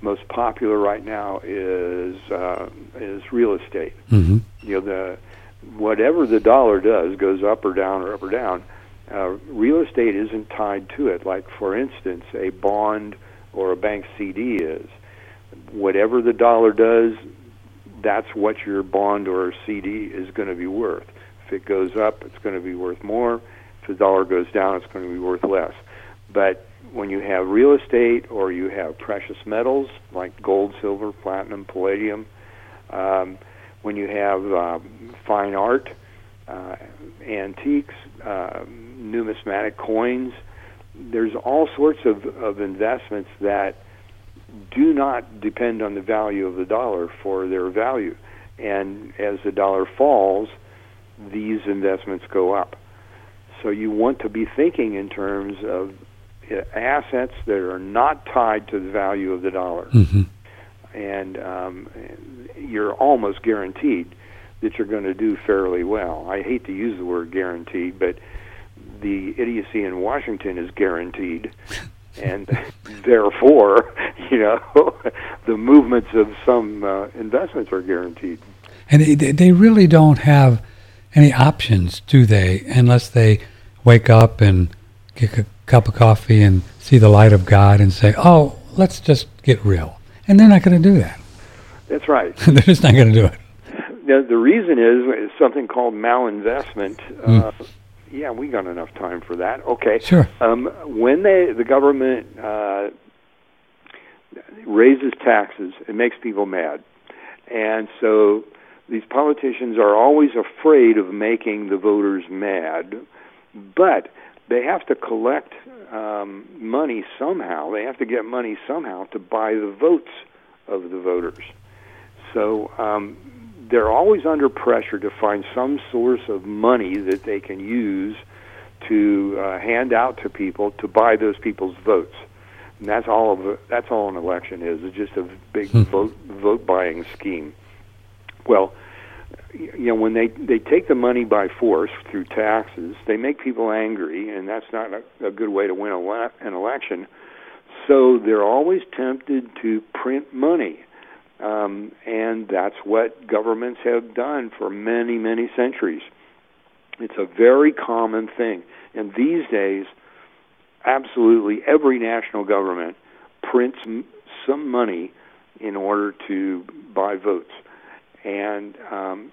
most popular right now is uh, is real estate. Mm-hmm. You know the whatever the dollar does goes up or down or up or down. Uh, real estate isn't tied to it. Like for instance, a bond or a bank CD is. Whatever the dollar does, that's what your bond or CD is going to be worth. If it goes up, it's going to be worth more. If the dollar goes down, it's going to be worth less. But when you have real estate or you have precious metals like gold, silver, platinum, palladium, um, when you have um, fine art, uh, antiques, uh, numismatic coins, there's all sorts of, of investments that do not depend on the value of the dollar for their value. And as the dollar falls, these investments go up. So you want to be thinking in terms of assets that are not tied to the value of the dollar. Mm-hmm. And um, you're almost guaranteed that you're going to do fairly well. I hate to use the word guaranteed, but the idiocy in Washington is guaranteed, and therefore, you know, the movements of some uh, investments are guaranteed. And they, they really don't have any options, do they? Unless they wake up and get a cup of coffee and see the light of God and say, "Oh, let's just get real," and they're not going to do that. That's right. they're just not going to do it. The, the reason is something called malinvestment. Mm. Yeah, we got enough time for that. Okay. Sure. Um, when they the government uh, raises taxes, it makes people mad, and so these politicians are always afraid of making the voters mad, but they have to collect um, money somehow. They have to get money somehow to buy the votes of the voters. So um, they're always under pressure to find some source of money that they can use to uh, hand out to people to buy those people's votes. And that's all of that's all an election is. It's just a big hmm. vote vote buying scheme. Well, you know when they they take the money by force through taxes, they make people angry, and that's not a, a good way to win a, an election. So they're always tempted to print money um, and that's what governments have done for many, many centuries. It's a very common thing. And these days, absolutely every national government prints m- some money in order to buy votes. And um,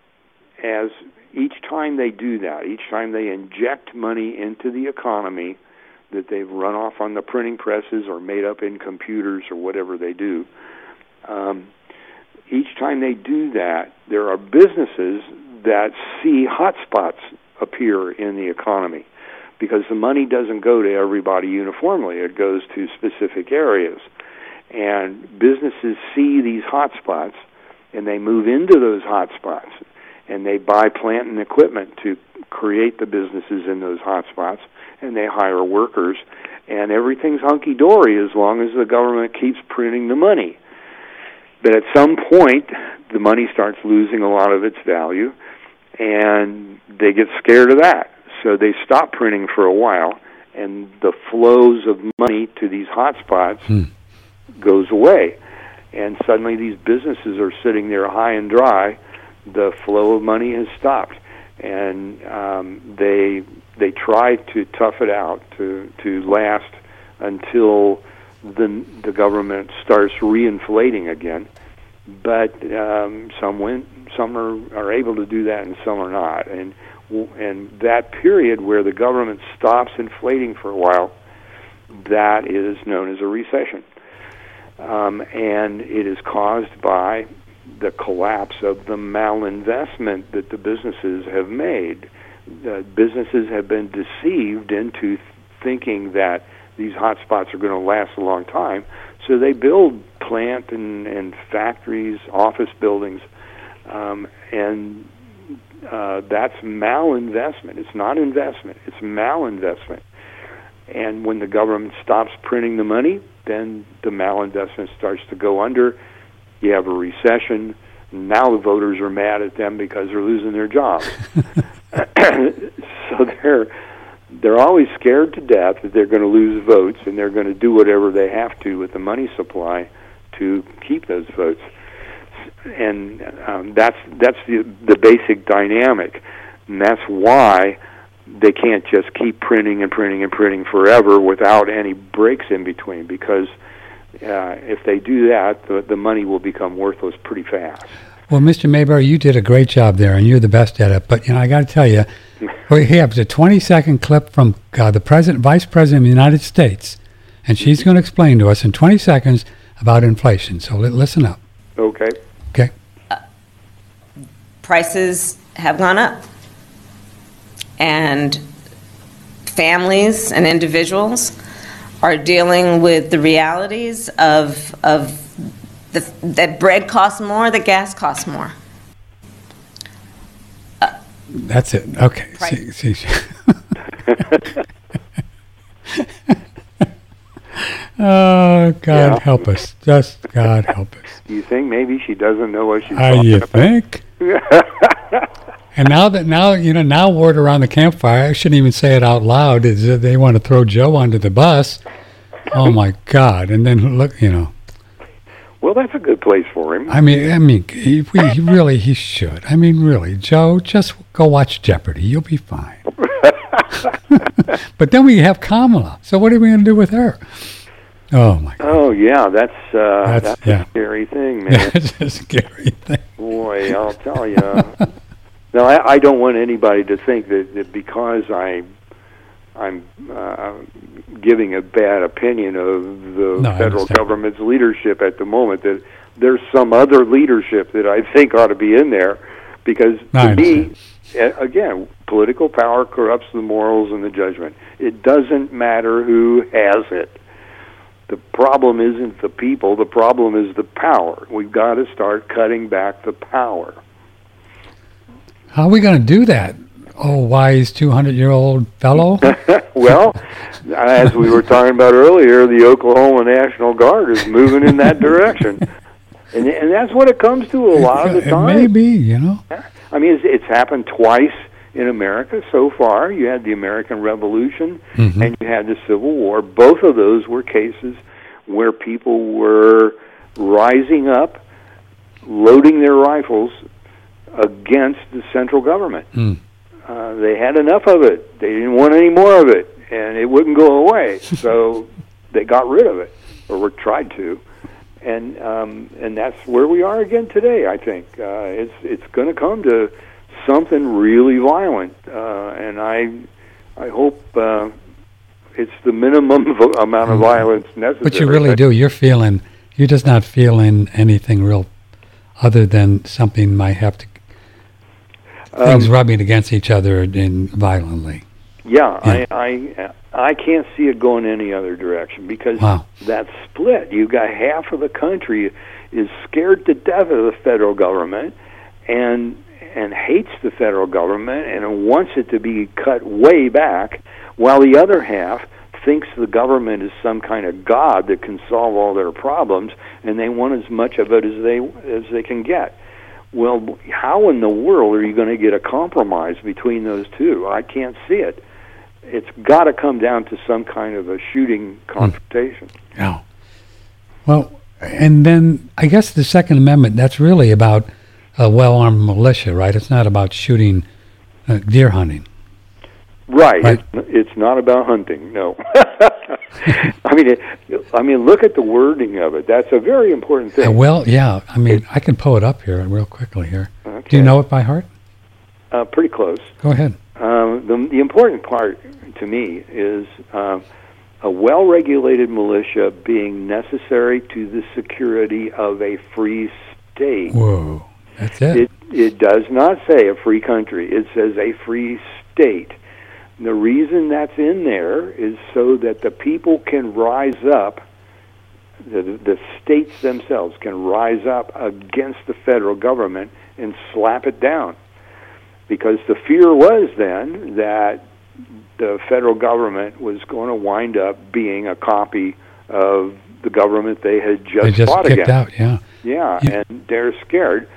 as each time they do that, each time they inject money into the economy that they've run off on the printing presses or made up in computers or whatever they do, um, each time they do that, there are businesses that see hotspots appear in the economy. because the money doesn't go to everybody uniformly. It goes to specific areas. And businesses see these hotspots and they move into those hotspots and they buy plant and equipment to create the businesses in those hotspots and they hire workers and everything's hunky dory as long as the government keeps printing the money. But at some point, the money starts losing a lot of its value, and they get scared of that. So they stop printing for a while, and the flows of money to these hotspots hmm. goes away. And suddenly these businesses are sitting there high and dry. The flow of money has stopped, and um, they they try to tough it out to to last until the the government starts reinflating again. But um, some win, some are, are able to do that, and some are not. And and that period where the government stops inflating for a while, that is known as a recession, um, and it is caused by the collapse of the malinvestment that the businesses have made. The businesses have been deceived into thinking that these hotspots are going to last a long time. So they build plant and, and factories, office buildings, um, and uh, that's malinvestment. It's not investment. It's malinvestment. And when the government stops printing the money, then the malinvestment starts to go under. You have a recession. Now the voters are mad at them because they're losing their jobs. so they're they're always scared to death that they're going to lose votes, and they're going to do whatever they have to with the money supply to keep those votes. And um, that's that's the the basic dynamic, and that's why they can't just keep printing and printing and printing forever without any breaks in between. Because uh, if they do that, the, the money will become worthless pretty fast. Well, Mr. Maybury, you did a great job there, and you're the best at it. But you know, I got to tell you, we have a 20 second clip from uh, the president, vice president of the United States, and she's going to explain to us in 20 seconds about inflation. So listen up. Okay. Okay. Uh, prices have gone up, and families and individuals are dealing with the realities of of the, that bread costs more, the gas costs more. That's it. Okay. See, see. oh, God yeah. help us. Just God help us. You think maybe she doesn't know what she's uh, talking you about? think? and now that now you know now word around the campfire, I shouldn't even say it out loud. Is that they want to throw Joe under the bus? Oh my God! And then look, you know. Well, that's a good place for him. I mean, I mean, he, he really he should. I mean, really, Joe, just go watch Jeopardy. You'll be fine. but then we have Kamala. So what are we going to do with her? Oh my! God. Oh yeah, that's uh, that's, that's yeah. a scary thing, man. That's a scary thing. Boy, I'll tell you. no, I, I don't want anybody to think that, that because I I'm uh, giving a bad opinion of the no, federal government's leadership at the moment. That there's some other leadership that I think ought to be in there, because no, to me, again, political power corrupts the morals and the judgment. It doesn't matter who has it. The problem isn't the people. The problem is the power. We've got to start cutting back the power. How are we going to do that? Oh, wise 200 year old fellow? well, as we were talking about earlier, the Oklahoma National Guard is moving in that direction. And, and that's what it comes to a lot of the time. It may be, you know. I mean, it's, it's happened twice in America so far. You had the American Revolution mm-hmm. and you had the Civil War. Both of those were cases where people were rising up, loading their rifles against the central government. Mm. Uh, they had enough of it. They didn't want any more of it, and it wouldn't go away. so they got rid of it, or were tried to, and um, and that's where we are again today. I think uh, it's it's going to come to something really violent, uh, and I I hope. Uh, it's the minimum amount of mm-hmm. violence necessary. But you really do. You're feeling. You're just not feeling anything real, other than something might have to things um, rubbing against each other in violently. Yeah, Yeah. I, I I can't see it going any other direction because Wow. that split. You've got half of the country is scared to death of the federal government, and and hates the federal government and wants it to be cut way back, while the other half thinks the government is some kind of god that can solve all their problems, and they want as much of it as they as they can get. Well, how in the world are you going to get a compromise between those two? I can't see it. It's got to come down to some kind of a shooting confrontation. Yeah. Well, and then I guess the Second Amendment, that's really about a well armed militia, right? It's not about shooting uh, deer hunting. Right. Right. It's, it's not about hunting. No. I mean, it, I mean, look at the wording of it. That's a very important Uh, thing. well, yeah. I mean, I can pull it up here real quickly here. okay. Do you know it by heart? Uh, pretty close. Go ahead. Um, the, the important part to me is um, a well regulated militia being necessary to the security of a free state. Whoa. That's it. It, it does not say a free country, it says a free state. The reason that's in there is so that the people can rise up, the, the states themselves can rise up against the federal government and slap it down. Because the fear was then that the federal government was going to wind up being a copy of the government they had just, they just fought against. out, yeah. Yeah, You- and they're scared.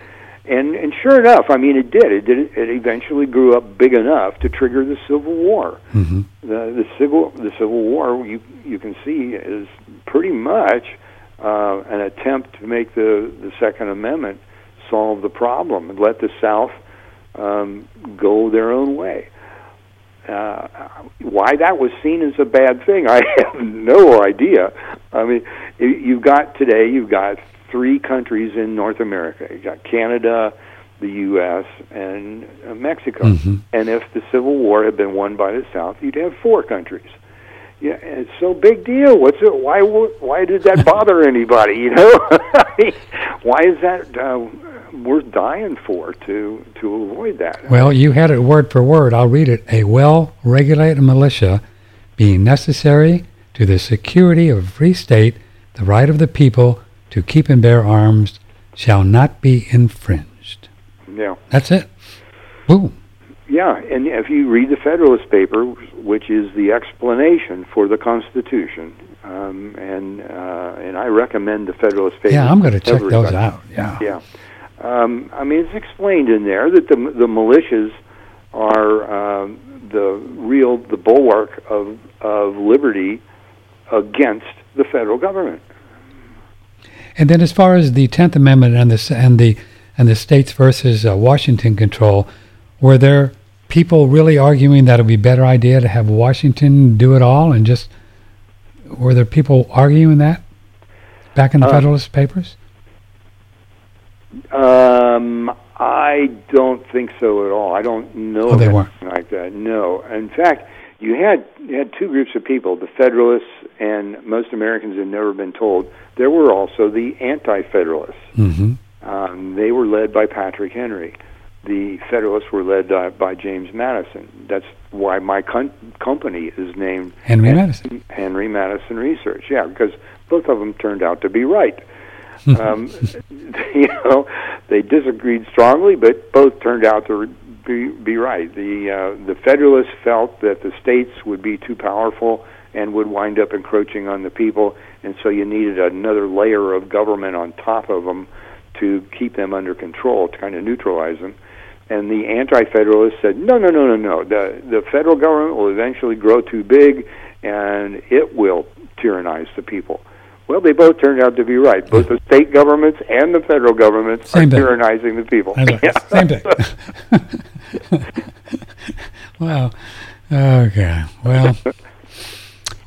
And and sure enough, I mean, it did. It did. It eventually grew up big enough to trigger the Civil War. hmm The the civil the Civil War you you can see is pretty much uh, an attempt to make the the Second Amendment solve the problem and let the South um, go their own way. Uh, why that was seen as a bad thing, I have no idea. I mean, you've got today, you've got three countries in North America. You've got Canada, the U.S., and uh, Mexico. Mhm. And if the Civil War had been won by the South, you'd have four countries. Yeah, and it's so big deal. What's it? Why? Why did that bother anybody? You know, why is that uh, worth dying for to to avoid that? Well, you had it word for word. I'll read it. A well regulated militia being necessary to the security of a free state, the right of the people to keep and bear arms shall not be infringed. Yeah. That's it. Boom. Yeah, and if you read the Federalist Papers, which is the explanation for the Constitution, um, and uh, and I recommend the Federalist Papers. Yeah, I'm going to check those out. Yeah. Yeah, um, I mean it's explained in there that the the militias are um, the real the bulwark of of liberty against the federal government. And then, as far as the Tenth Amendment and the and the and the states versus uh, Washington control, were there people really arguing that it would be a better idea to have Washington do it all, and just were there people arguing that back in the Uh, Federalist Papers? Um, I don't think so at all. I don't know Oh, they of weren't. like that. No. In fact, you had you had two groups of people: the Federalists, and most Americans had never been told. There were also the Anti-Federalists. Mm-hmm. Um, they were led by Patrick Henry. The Federalists were led by, by James Madison. That's why my con- company is named Henry Hen- Madison. Henry Madison Research. Yeah, because both of them turned out to be right. um, you know, they disagreed strongly, but both turned out to be, be right. The uh, the Federalists felt that the states would be too powerful and would wind up encroaching on the people, and so you needed another layer of government on top of them to keep them under control, to kind of neutralize them. And the anti-federalists said, no, no, no, no, no. The the federal government will eventually grow too big, and it will tyrannize the people. Well, they both turned out to be right. Both the state governments and the federal governments Same are thing. tyrannizing the people. Right. Same thing. wow. Okay. Well.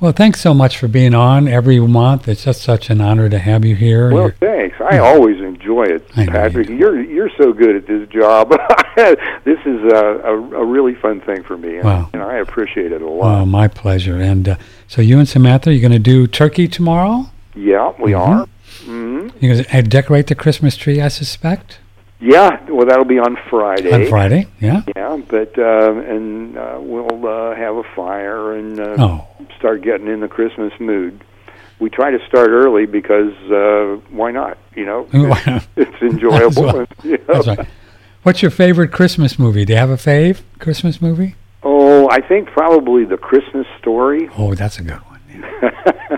Well, thanks so much for being on every month. It's just such an honor to have you here. Well, You're- thanks. I always enjoy it, I Patrick. you do. You're you're so good at this job. this is a, a, a really fun thing for me, and, Wow. and I appreciate it a lot. Oh, my pleasure. And uh, so you and Samantha, you're going to do turkey tomorrow? yeah, we Mhm. are. hmm You're going to decorate the Christmas tree, I suspect? Yeah, well, that'll be on Friday. On Friday, yeah. Yeah, but uh, and uh, we'll uh, have a fire and uh, Oh, start getting in the Christmas mood. We try to start early because uh, why not? You know, it's, it's enjoyable. You know. right. What's your favorite Christmas movie? Do you have a fave Christmas movie? Oh, I think probably the Christmas Story. Oh, that's a good one. yeah.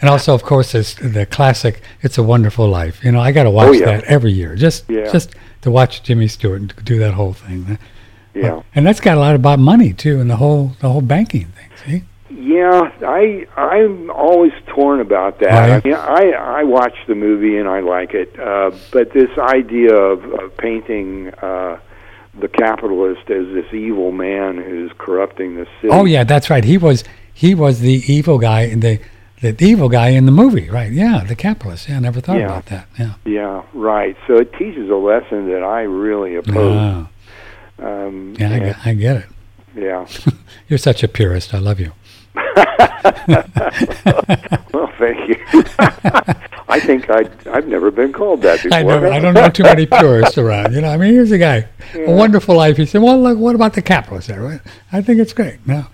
and also, of course, it's the classic "It's a Wonderful Life." You know, I got to watch Oh, yeah. that every year, just Yeah. just to watch Jimmy Stewart do that whole thing. yeah, and that's got a lot about money too, and the whole the whole banking thing. See, yeah. I I'm always torn about that. Right. I mean, I I watch the movie and I like it, uh, but this idea of, of painting. Uh, the capitalist as this evil man who's corrupting the city. oh yeah, that's right. He was he was the evil guy in the the evil guy in the movie, right? Yeah, the capitalist. Yeah, I never thought Yeah. about that. Yeah. Yeah, right. So it teaches a lesson that I really oppose. Ah, Um, yeah, I I get it. yeah. You're such a purist. I love you. well, thank you. I think I I've never been called that before. I never, I don't know too many purists around. You know, I mean, here's a guy, a wonderful life. He said, "Well, look, what about the capitalists?" There, right? I think it's great. No,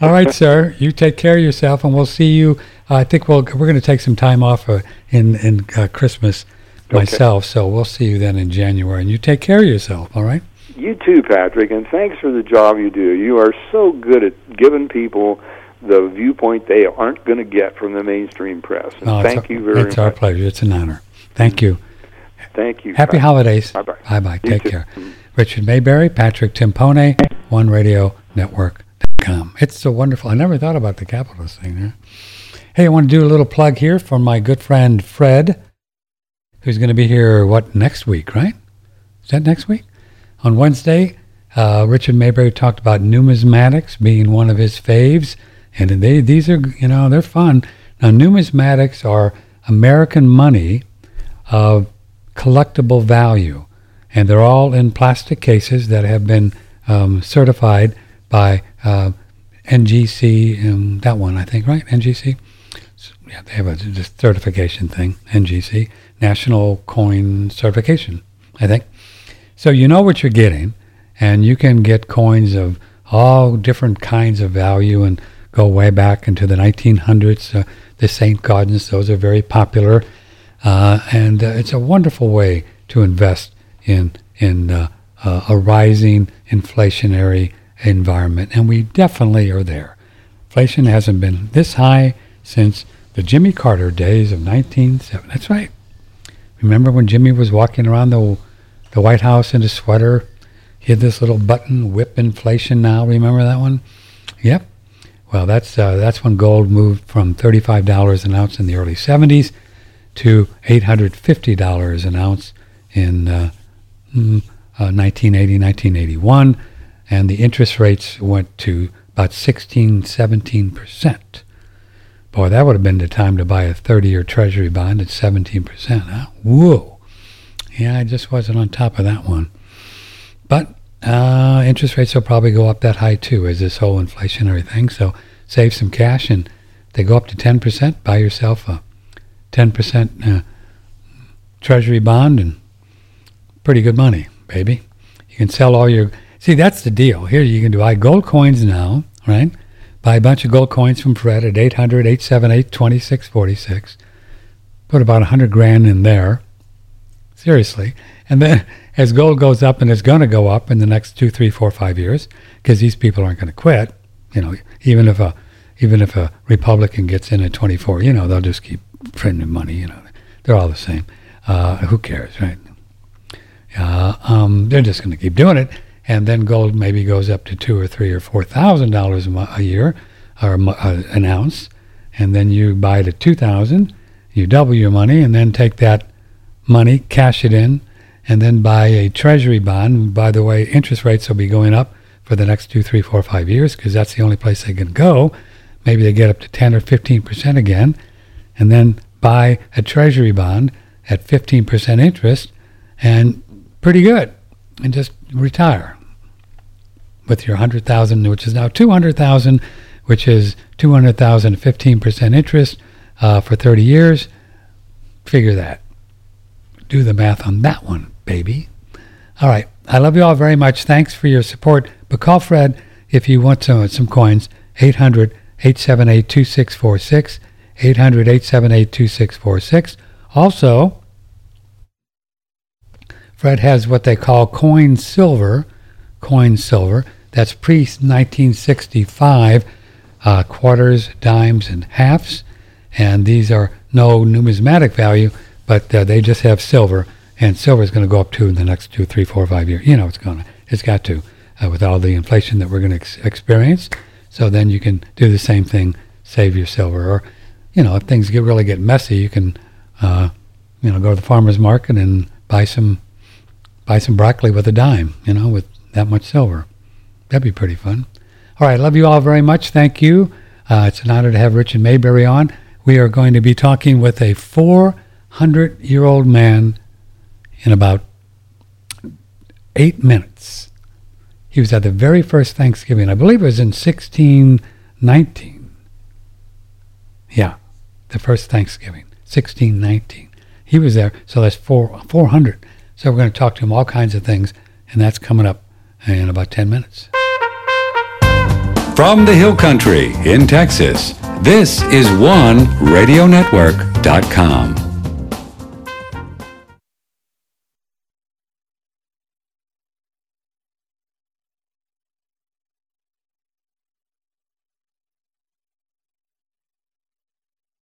all right, sir. You take care of yourself, and we'll see you. Uh, I think we'll we're going to take some time off uh, in in uh, Christmas myself, so we'll see you then in January. And you take care of yourself. All right. You too, Patrick, and thanks for the job you do. You are so good at giving people the viewpoint they aren't going to get from the mainstream press. Oh, thank our- you very much. It's our pleasure. It's an honor. Thank you. Thank you. Happy Patrick. holidays. Bye bye. Take too. care. Richard Maybury, Patrick Timpone, One Radio Network.com. It's so wonderful. I never thought about the capitalist thing there. Hey, I want to do a little plug here for my good friend Fred, who's going to be here, what, next week, right? Is that next week? On Wednesday, uh, Richard Maybury talked about numismatics being one of his faves. And they, these are, you know, they're fun. Now, numismatics are American money of collectible value. And they're all in plastic cases that have been um, certified by uh, NGC, and that one, I think, right? NGC? S- Yeah, they have a certification thing, NGC, National Coin Certification, I think. So you know what you're getting, and you can get coins of all different kinds of value and go way back into the 1900s. Uh, the St. Gaudens, those are very popular, uh, and uh, it's a wonderful way to invest in in a rising inflationary environment, and we definitely are there. Inflation hasn't been this high since the Jimmy Carter days of 1970. That's right. Remember when Jimmy was walking around the the White House in a sweater? He had this little button, whip inflation now. Remember that one? Yep. Well, that's uh, that's when gold moved from thirty-five dollars an ounce in the early '70s to eight hundred fifty dollars an ounce in uh, mm, uh, 1980, 1981, and the interest rates went to about 16, 17 percent. Boy, that would have been the time to buy a 30-year Treasury bond at 17 percent. Huh? Whoa! Yeah, I just wasn't on top of that one. But uh, interest rates will probably go up that high too, as this whole inflationary thing. So save some cash, and they go up to 10%. Buy yourself a 10% uh, Treasury bond, and pretty good money, baby. You can sell all your. See, that's the deal. Here you can buy gold coins now, right? Buy a bunch of gold coins from Fred at 800 878 2646. Put about 100 grand in there. Seriously. And then as gold goes up, and it's going to go up in the next two, three, four, five years, because these people aren't going to quit. You know, even if a even if a Republican gets in at 24, you know, they'll just keep printing money. You know, they're all the same. Uh, who cares, right? Uh, um, they're just going to keep doing it, and then gold maybe goes up to two or three or four thousand dollars a year or uh, an ounce, and then you buy it at two thousand. You double your money, and then take that money, cash it in, and then buy a treasury bond. By the way, interest rates will be going up for the next two, three, four, five years because that's the only place they can go. Maybe they get up to 10 or 15 percent again, and then buy a treasury bond at 15 percent interest, and pretty good, and just retire with your 100,000, which is now 200,000, which is 200,000 at 15 percent interest uh, for 30 years. Figure that do the math on that one, baby. All right. I love you all very much. Thanks for your support. But call Fred if you want some, some coins. 800 878 2646. 800 878 2646. Also, Fred has what they call coin silver. Coin silver. That's pre 1965 uh, quarters, dimes, and halves. And these are no numismatic value, but uh, they just have silver. And silver is going to go up too in the next two, three, four, five years. You know it's going to. It's got to uh, with all the inflation that we're going to ex- experience. So then you can do the same thing, save your silver. Or, you know, if things get really get messy, you can, uh, you know, go to the farmer's market and buy some, buy some broccoli with a dime, you know, with that much silver. That'd be pretty fun. All right, love you all very much. Thank you. Uh, it's an honor to have Richard Maybury on. We are going to be talking with a 400 year old man in about eight minutes. He was at the very first Thanksgiving. I believe it was in 1619. Yeah, the first Thanksgiving, 1619. He was there, so that's four, 400. So we're going to talk to him all kinds of things, and that's coming up in about 10 minutes. From the Hill Country in Texas, this is OneRadioNetwork.com.